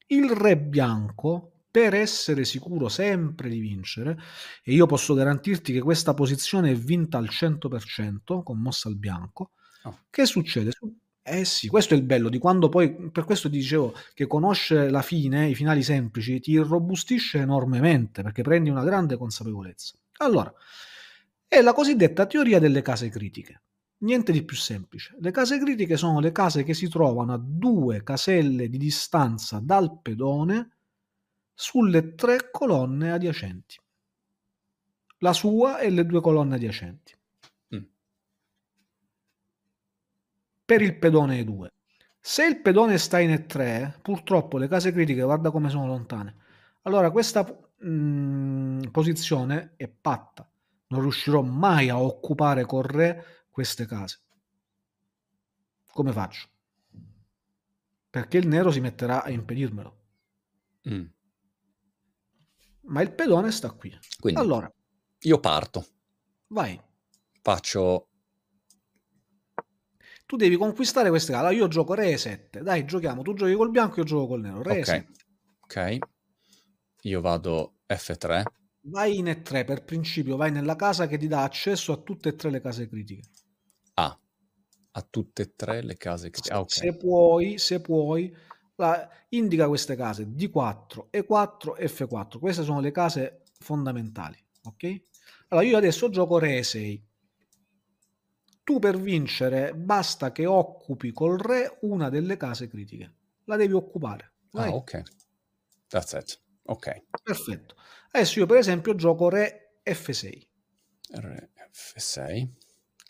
Il re bianco, per essere sicuro sempre di vincere, e io posso garantirti che questa posizione è vinta al 100% con mossa al bianco, oh. che succede? Eh sì, questo è il bello di quando poi, per questo ti dicevo che conoscere la fine, i finali semplici, ti irrobustisce enormemente perché prendi una grande consapevolezza. Allora, è la cosiddetta teoria delle case critiche. Niente di più semplice. Le case critiche sono le case che si trovano a due caselle di distanza dal pedone sulle tre colonne adiacenti. La sua e le due colonne adiacenti. Mm. Per il pedone E2. Se il pedone sta in E3, purtroppo le case critiche, guarda come sono lontane. Allora questa mh, mm, posizione è patta. Non riuscirò mai a occupare col re queste case. Come faccio? Perché il nero si metterà a impedirmelo. Mm. Ma il pedone sta qui. Quindi, allora, io parto. Vai. Faccio... Tu devi conquistare queste case. Allora, io gioco re 7. Dai, giochiamo. Tu giochi col bianco, io gioco col nero. Re Ok. 7. Ok. Io vado F3. Vai in E3 per principio, vai nella casa che ti dà accesso a tutte e tre le case critiche. Ah, a tutte e tre le case critiche. Ah, ok. Se puoi, se puoi, la- indica queste case D4, E4, F4. Queste sono le case fondamentali, ok? Allora io adesso gioco Re 6. Tu per vincere basta che occupi col re una delle case critiche. La devi occupare. Vai. Ah, ok. That's it. Ok. Perfetto. Adesso io per esempio gioco Re F6. Re F6.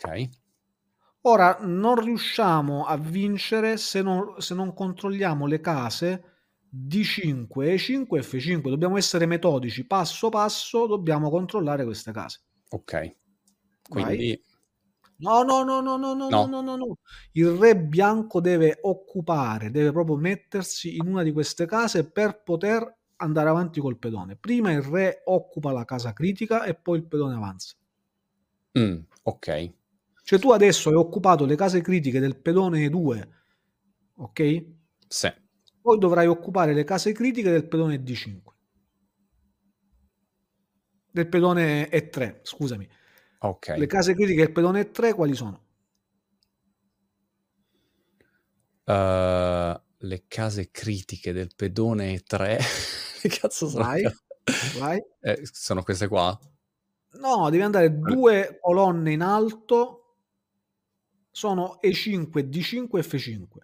Ok. Ora non riusciamo a vincere se non, se non controlliamo le case D5, E5 F5. Dobbiamo essere metodici, passo passo dobbiamo controllare queste case. Ok. Quindi... No, no, no, no, no, no, No. no, no, no. Il re bianco deve occupare, deve proprio mettersi in una di queste case per poter andare avanti col pedone. Prima il re occupa la casa critica e poi il pedone avanza. Mm, ok. Cioè tu adesso hai occupato le case critiche del pedone 2, ok? Sì. Poi dovrai occupare le case critiche del pedone D5. Del pedone E3, scusami. Ok. Le case critiche del pedone E3 quali sono? Uh, le case critiche del pedone E3. che cazzo sono? Vai, vai. Eh, sono queste qua? No, devi andare due colonne in alto. Sono E5, D5 e F5.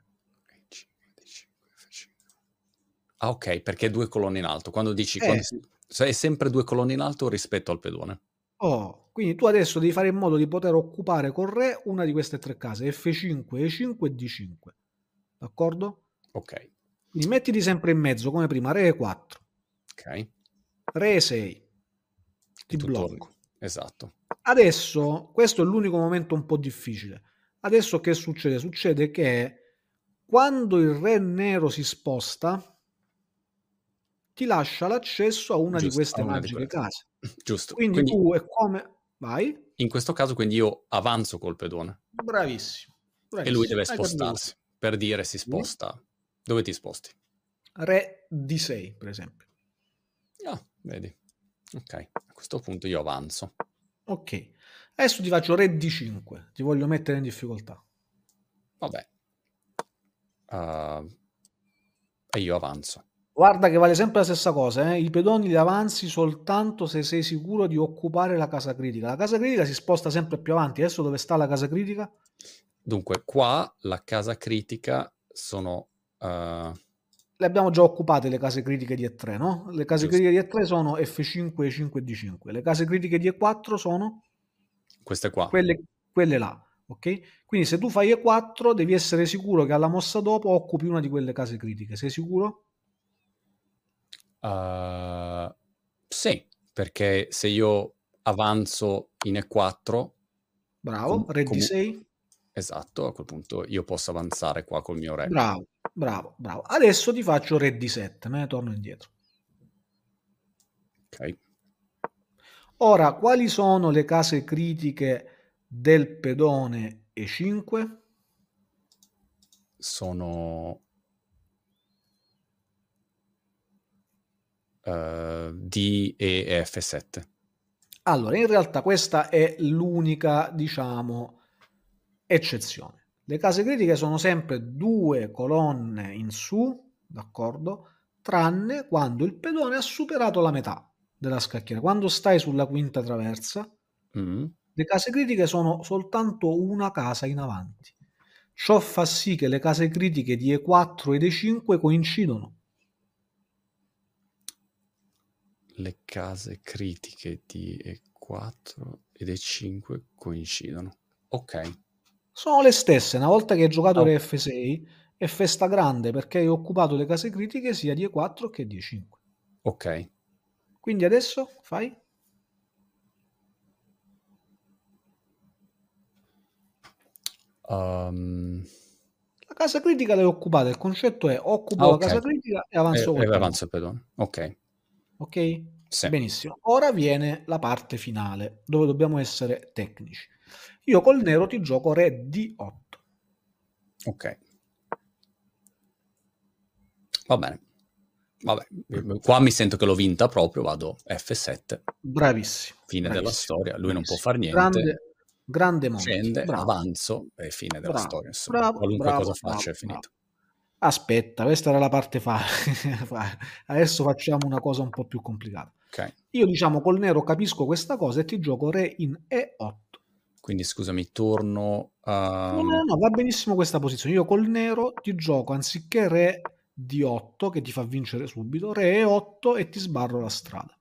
Ah, ok, perché due colonne in alto. Quando dici Eh. quando è sempre due colonne in alto rispetto al pedone. Oh, quindi tu adesso devi fare in modo di poter occupare con re una di queste tre case, F5, E5 e D5. D'accordo? Ok, Quindi mettiti sempre in mezzo come prima, re E4, ok. re E6. Ti blocco. Esatto. Adesso, questo è l'unico momento un po' difficile. Adesso che succede? Succede che quando il re nero si sposta, ti lascia l'accesso a una di Giusto, queste a una di magiche quelle. case. Giusto. Quindi, Quindi, tu è come... Vai? in questo caso quindi io avanzo col pedone Bravissimo. e bravissimo. lui deve spostarsi. Per dire si sposta. Dove ti sposti? Re D6, per esempio. Ah, vedi. Ok, a questo punto io avanzo. Ok. Adesso ti faccio re D5. Ti voglio mettere in difficoltà. Vabbè. Uh, e io avanzo. Guarda che vale sempre la stessa cosa, eh? i pedoni li avanzi soltanto se sei sicuro di occupare la casa critica. La casa critica si sposta sempre più avanti. Adesso dove sta la casa critica? Dunque, qua la casa critica sono... uh, Le abbiamo già occupate le case critiche di E3, no? Le case Giusto. critiche di E3 sono F5, E5 e D5. Le case critiche di E4 sono queste qua. quelle, quelle là, ok? Quindi se tu fai E4 devi essere sicuro che alla mossa dopo occupi una di quelle case critiche. Sei sicuro? Uh, sì, perché se io avanzo in E4, Bravo. Com- Re comu- D6. esatto, a quel punto io posso avanzare qua col mio re. Bravo, bravo, bravo. Adesso ti faccio Re D7, me ne torno indietro. Ok. Ora, quali sono le case critiche del pedone E5? Sono uh, D e F7. Allora, in realtà questa è l'unica, diciamo, eccezione. Le case critiche sono sempre due colonne in su, d'accordo? Tranne quando il pedone ha superato la metà della scacchiera. Quando stai sulla quinta traversa, Mm. le case critiche sono soltanto una casa in avanti. Ciò fa sì che le case critiche di E4 ed E5 coincidono. Le case critiche di E4 ed E5 coincidono. Ok. Sono le stesse. Una volta che hai giocato Oh. Re F6 è festa grande perché hai occupato le case critiche sia di E4 che di E5. Ok. Quindi adesso fai? Um, La casa critica l'hai occupata. Il concetto è occupo Ah, la ok. casa critica e e, avanzo e col pedone. avanzo il pedone. Ok. Ok? Sì. Benissimo. Ora viene la parte finale dove dobbiamo essere tecnici. Io col nero ti gioco Re D8. Ok. Va bene. Vabbè, qua mi sento che l'ho vinta proprio, vado F7, Bravissimo. fine della bravissimo, storia, lui non può bravissimo. far niente, Grande, grande Monti. scende, Bravo. avanzo e fine della Bravo, storia. Insomma, bravo, qualunque cosa faccia è finito. Aspetta, questa era la parte fa. Adesso facciamo una cosa un po' più complicata. Ok, Io diciamo col nero capisco questa cosa e ti gioco Re in E8. quindi scusami, torno a... No, no, no, va benissimo questa posizione. Io col nero ti gioco anziché Re D8 che ti fa vincere subito, Re E8 e ti sbarro la strada.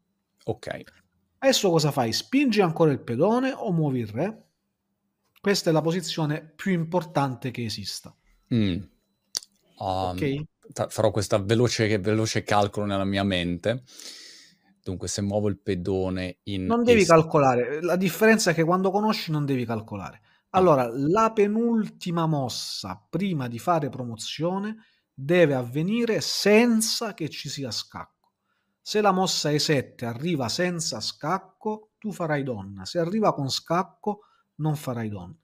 Ok, Adesso cosa fai? Spingi ancora il pedone o muovi il re? Questa è la posizione più importante che esista. Mm. Um, Ok? fa- farò questo veloce, veloce calcolo nella mia mente. Dunque, se muovo il pedone in... Non devi es- calcolare. La differenza è che quando conosci non devi calcolare. Allora, la penultima mossa prima di fare promozione deve avvenire senza che ci sia scacco. Se la mossa E7 arriva senza scacco, tu farai donna. Se arriva con scacco, non farai donna.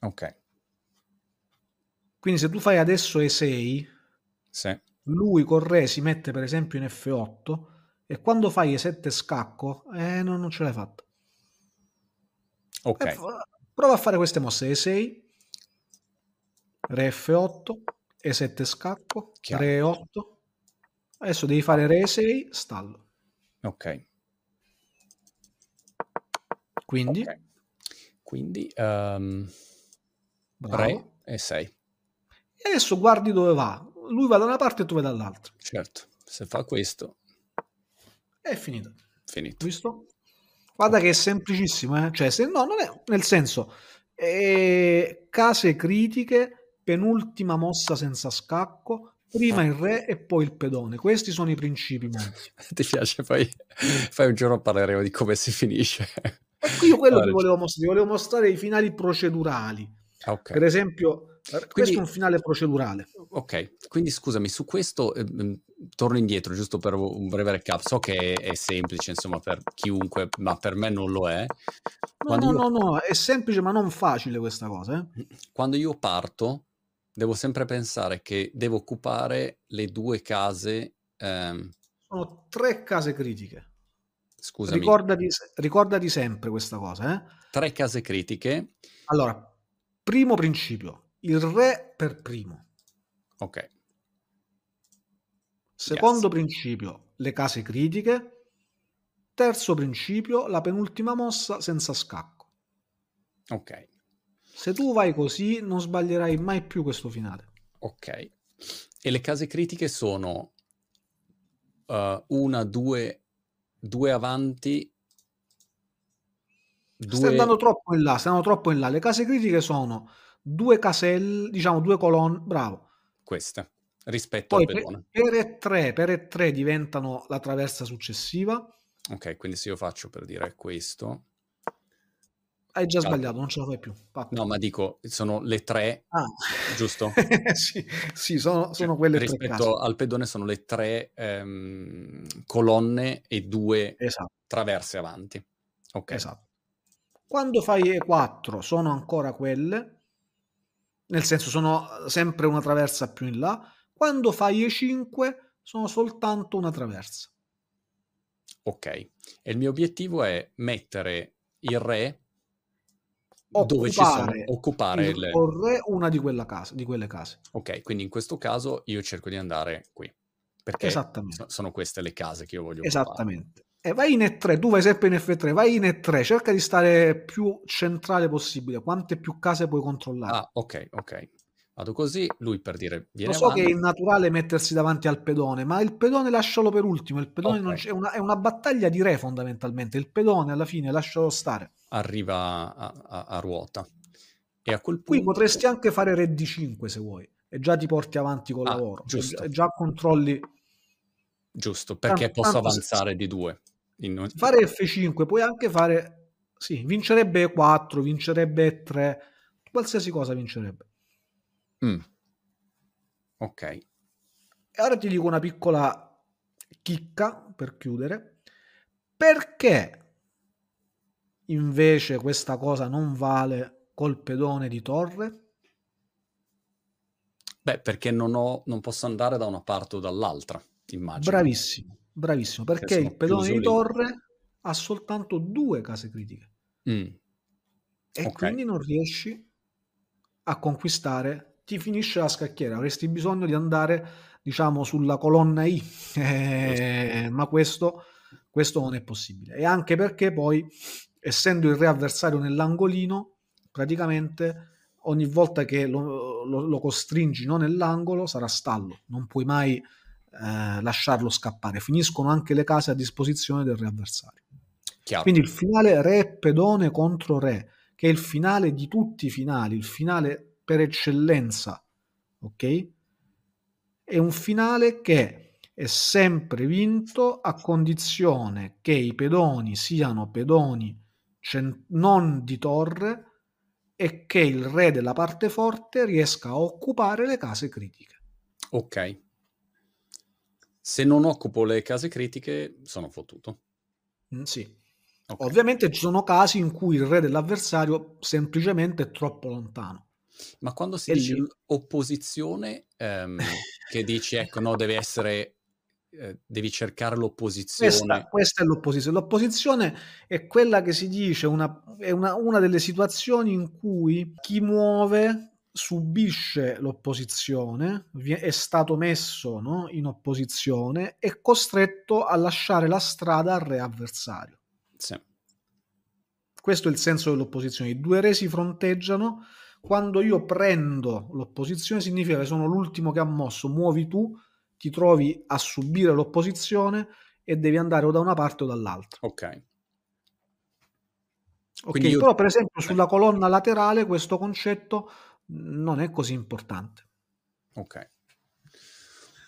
Ok. Quindi se tu fai adesso E6, Sì. lui con Re si mette per esempio in F8 e quando fai E7 scacco, eh, no, non ce l'hai fatta. Ok. Prova a fare queste mosse E6, Re F8, E7 scacco, Chiaro. Re 8. Adesso devi fare Re 6, stallo. Ok. Quindi, ok. Quindi bravo. re e 6. E adesso guardi dove va. Lui va da una parte e tu vai dall'altra. Certo. Se fa questo, È finita. finito. Visto? Guarda che è semplicissimo, eh? Cioè, se no, non è nel senso, eh, case critiche, penultima mossa senza scacco, prima il re e poi il pedone. Questi sono i principi. Ti piace? Poi fai un giorno parleremo di come si finisce. Ecco, io quello Ah, ti volevo mostrare, volevo mostrare i finali procedurali. Ah, ok. Per esempio, eh, questo Quindi- è un finale procedurale. Ok, quindi scusami, su questo eh, mm, torno indietro giusto per un breve recap. So che è, è semplice, insomma, per chiunque, ma per me non lo è. No, no, io- no, no, è semplice ma non facile questa cosa. eh. Quando io parto, devo sempre pensare che devo occupare le due case. ehm, Sono tre case critiche. scusami, Ricordati, ricordati sempre questa cosa. Eh? tre case critiche. Allora, primo principio, il re per primo. Ok, Secondo principio, le case critiche. Terzo principio, la penultima mossa senza scacco. ok, Se tu vai così, non sbaglierai mai più questo finale. ok. E le case critiche sono eh, una, due, due avanti. Stai Due... andando troppo in là, stai andando troppo in là. Le case critiche sono due caselle, diciamo due colonne, bravo. queste rispetto Poi al per, per e 3, per e 3 diventano la traversa successiva. Ok, quindi se io faccio per dire questo, Hai già sbagliato, non ce la fai più. Fatto. no, ma dico, sono le tre, Ah. giusto? sì, sì, sono, sono quelle tre case. rispetto al pedone sono le tre ehm, colonne e due Esatto, traverse avanti. Ok, esatto. Quando fai E4 sono ancora quelle, nel senso sono sempre una traversa più in là. Quando fai E5 sono soltanto una traversa. ok. E il mio obiettivo è mettere il re dove ci sono, Occupare occupare il le... una di, quella casa, di quelle case. Ok, quindi in questo caso io cerco di andare qui, perché sono queste le case che io voglio occupare. Esattamente. E vai in E3, tu vai sempre in F3, vai in E3, cerca di stare più centrale possibile. Quante più case puoi controllare? Ah, ok, ok. Vado così, lui per dire viene Lo so avanti. che è innaturale mettersi davanti al pedone, ma il pedone lascialo per ultimo. Il pedone Ok. non c'è- è, una, è una battaglia di re fondamentalmente. Il pedone alla fine lascialo stare. arriva a, a- a ruota. E a quel punto... Qui potresti anche fare re di 5 se vuoi, e già ti porti avanti col Ah, lavoro. giusto. E già controlli. Giusto, perché Tanto- posso tanto se- avanzare di due. In- Fare F5, puoi anche fare. Sì, vincerebbe E4, vincerebbe E3, qualsiasi cosa vincerebbe. Mm. Ok, E ora ti dico una piccola chicca per chiudere. Perché invece questa cosa non vale col pedone di torre? beh, perché non, ho, non posso andare da una parte o dall'altra, immagino. Bravissimo, bravissimo, perché sono il pedone di lì. torre ha soltanto due case critiche Mm. e Ok. quindi non riesci a conquistare, ti finisce la scacchiera, avresti bisogno di andare, diciamo, sulla colonna I, Eh, ma questo, questo non è possibile. E anche perché poi, essendo il re avversario nell'angolino, praticamente ogni volta che lo, lo- lo costringi non nell'angolo sarà stallo, non puoi mai eh, lasciarlo scappare. Finiscono anche le case a disposizione del re avversario. Chiaro. Quindi il finale re pedone contro re, che è il finale di tutti i finali, il finale per eccellenza, ok? È un finale che è sempre vinto a condizione che i pedoni siano pedoni cen- non di torre e che il re della parte forte riesca a occupare le case critiche. Ok. Se non occupo le case critiche, sono fottuto. Mm, sì. Okay. Ovviamente ci sono casi in cui il re dell'avversario semplicemente è troppo lontano. Ma quando si e dice lì... opposizione, ehm, che dici, ecco, no, deve essere eh, devi cercare l'opposizione. Questa, questa, è l'opposizione. L'opposizione è quella che si dice, una, è una, una delle situazioni in cui chi muove subisce l'opposizione, è stato messo no, in opposizione, è costretto a lasciare la strada al re avversario. Sì. Questo è il senso dell'opposizione. I due re si fronteggiano. Quando io prendo l'opposizione significa che sono l'ultimo che ha mosso, muovi tu, ti trovi a subire l'opposizione e devi andare o da una parte o dall'altra. Ok. Ok, io... però per esempio sulla colonna laterale questo concetto non è così importante. Ok.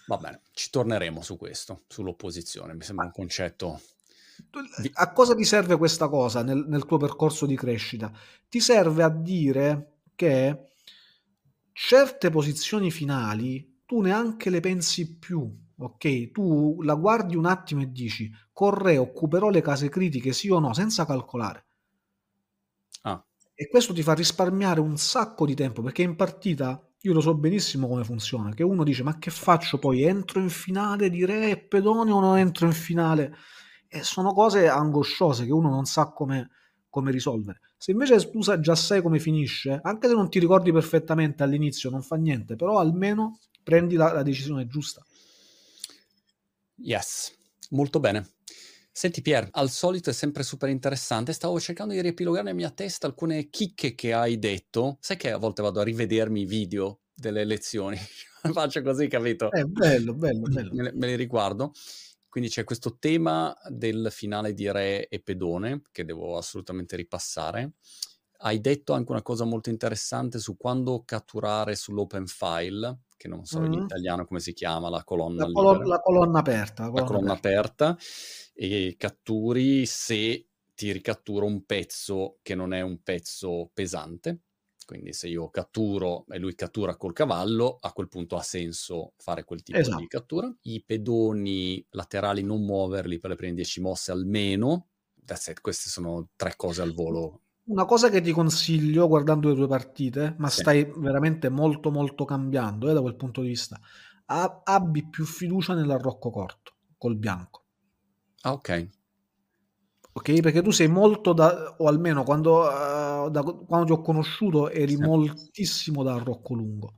Va bene, ci torneremo su questo, sull'opposizione, mi sembra un concetto... A cosa ti serve questa cosa nel, nel tuo percorso di crescita? Ti serve a dire che certe posizioni finali tu neanche le pensi più, ok? Tu la guardi un attimo e dici, corre, occuperò le case critiche, sì o no, senza calcolare. E questo ti fa risparmiare un sacco di tempo perché in partita io lo so benissimo come funziona. Che uno dice: Ma che faccio poi? Entro in finale di Re e Pedone o non entro in finale? E sono cose angosciose che uno non sa come, come risolvere. Se invece tu già sai come finisce, anche se non ti ricordi perfettamente all'inizio, non fa niente, però almeno prendi la, la decisione giusta. Yes, molto bene. Senti Pier, al solito è sempre super interessante, stavo cercando di riepilogare nella mia testa alcune chicche che hai detto, sai che a volte vado a rivedermi i video delle lezioni, faccio così, capito? È bello, bello, bello. Me, me li riguardo. Quindi c'è questo tema del finale di Re e Pedone che devo assolutamente ripassare. Hai detto anche una cosa molto interessante su quando catturare sull'open file, che non so mm. in italiano come si chiama, la colonna la, colo- la colonna aperta. La colonna, la colonna aperta. aperta e catturi se ti ricattura un pezzo che non è un pezzo pesante. Quindi se io catturo e lui cattura col cavallo, a quel punto ha senso fare quel tipo esatto. di cattura. I pedoni laterali non muoverli per le prime 10 mosse almeno. Queste sono tre cose al volo. Una cosa che ti consiglio guardando le tue partite, ma sì. stai veramente molto molto cambiando eh, da quel punto di vista, abbi più fiducia nell'arrocco corto col bianco Ah, ok. Ok, perché tu sei molto da, o almeno quando, uh, da, quando ti ho conosciuto eri sì. moltissimo da Rocco lungo.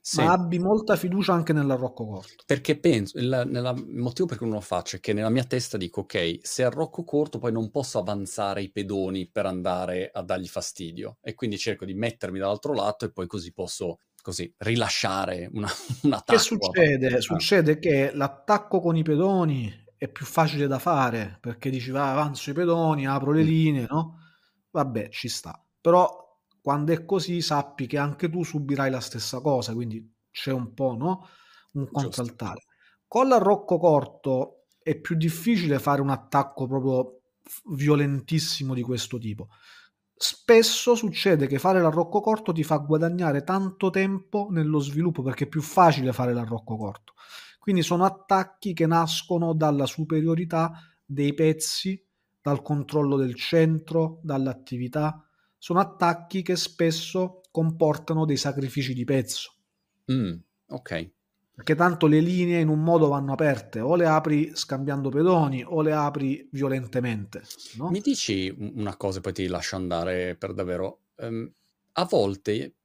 Sì. Ma abbi molta fiducia anche nell'arrocco corto. Perché penso, il, nella, il, motivo per cui non lo faccio è che nella mia testa dico, ok, se arrocco corto poi non posso avanzare i pedoni per andare a dargli fastidio. E quindi cerco di mettermi dall'altro lato e poi così posso così rilasciare una, un attacco. Che succede? Succede che l'attacco con i pedoni è più facile da fare perché dici va avanzo i pedoni, apro le linee, no? Vabbè, ci sta. Però quando è così sappi che anche tu subirai la stessa cosa, quindi c'è un po', no? Un contraltare. Con l'arrocco corto è più difficile fare un attacco proprio violentissimo di questo tipo. Spesso succede che fare l'arrocco corto ti fa guadagnare tanto tempo nello sviluppo perché è più facile fare l'arrocco corto quindi sono attacchi che nascono dalla superiorità dei pezzi, dal controllo del centro, dall'attività. Sono attacchi che spesso comportano dei sacrifici di pezzo. Mm, ok. Perché tanto le linee in un modo vanno aperte, o le apri scambiando pedoni o le apri violentemente. No? Mi dici una cosa, poi ti lascio andare per davvero. Um, a volte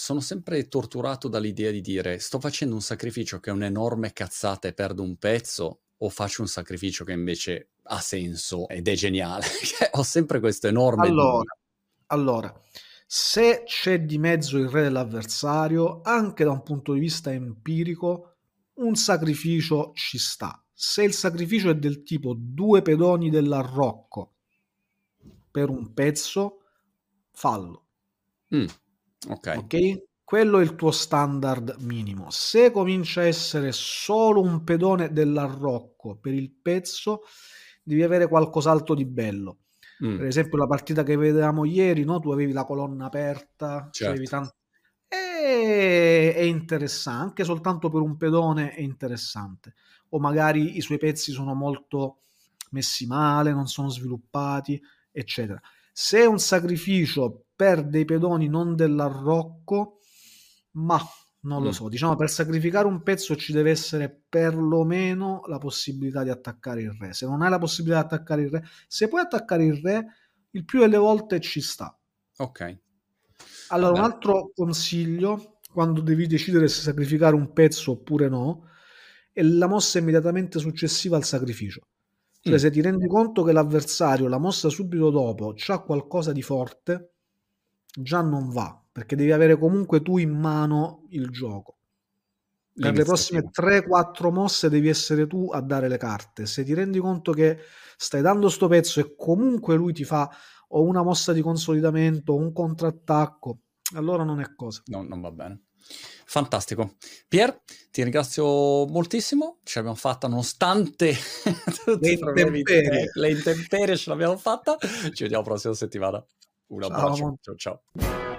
sono sempre torturato dall'idea di dire sto facendo un sacrificio che è un'enorme cazzata e perdo un pezzo o faccio un sacrificio che invece ha senso ed è geniale. Ho sempre questo enorme... Allora, allora, se c'è di mezzo il re dell'avversario, anche da un punto di vista empirico, un sacrificio ci sta. Se il sacrificio è del tipo due pedoni dell'arrocco per un pezzo, fallo. Mm. Ok. Ok? Quello è il tuo standard minimo. Se comincia a essere solo un pedone dell'arrocco per il pezzo, devi avere qualcos'altro di bello. Mm. Per esempio, la partita che vedevamo ieri, no? tu avevi la colonna aperta, certo. tanto... e... è interessante, anche soltanto per un pedone è interessante. o magari i suoi pezzi sono molto messi male, non sono sviluppati, eccetera. Se è un sacrificio per dei pedoni non dell'arrocco, ma non lo mm. so, diciamo per sacrificare un pezzo ci deve essere perlomeno la possibilità di attaccare il re. Se non hai la possibilità di attaccare il re, se puoi attaccare il re, il più delle volte ci sta. Ok. Allora, Vabbè. un altro consiglio quando devi decidere se sacrificare un pezzo oppure no è la mossa immediatamente successiva al sacrificio. Cioè, mm. se ti rendi conto che l'avversario, la mossa subito dopo, ha qualcosa di forte, già non va, perché devi avere comunque tu in mano il gioco. Per le prossime 3-4 mosse devi essere tu a dare le carte. Se ti rendi conto che stai dando sto pezzo e comunque lui ti fa o una mossa di consolidamento o un contrattacco, allora non è cosa. No, non va bene. Fantastico. Pier, ti ringrazio moltissimo, ce l'abbiamo fatta nonostante le intemperie. le intemperie ce l'abbiamo fatta. Ci vediamo la prossima settimana. ou la prochaine. Ciao, ciao.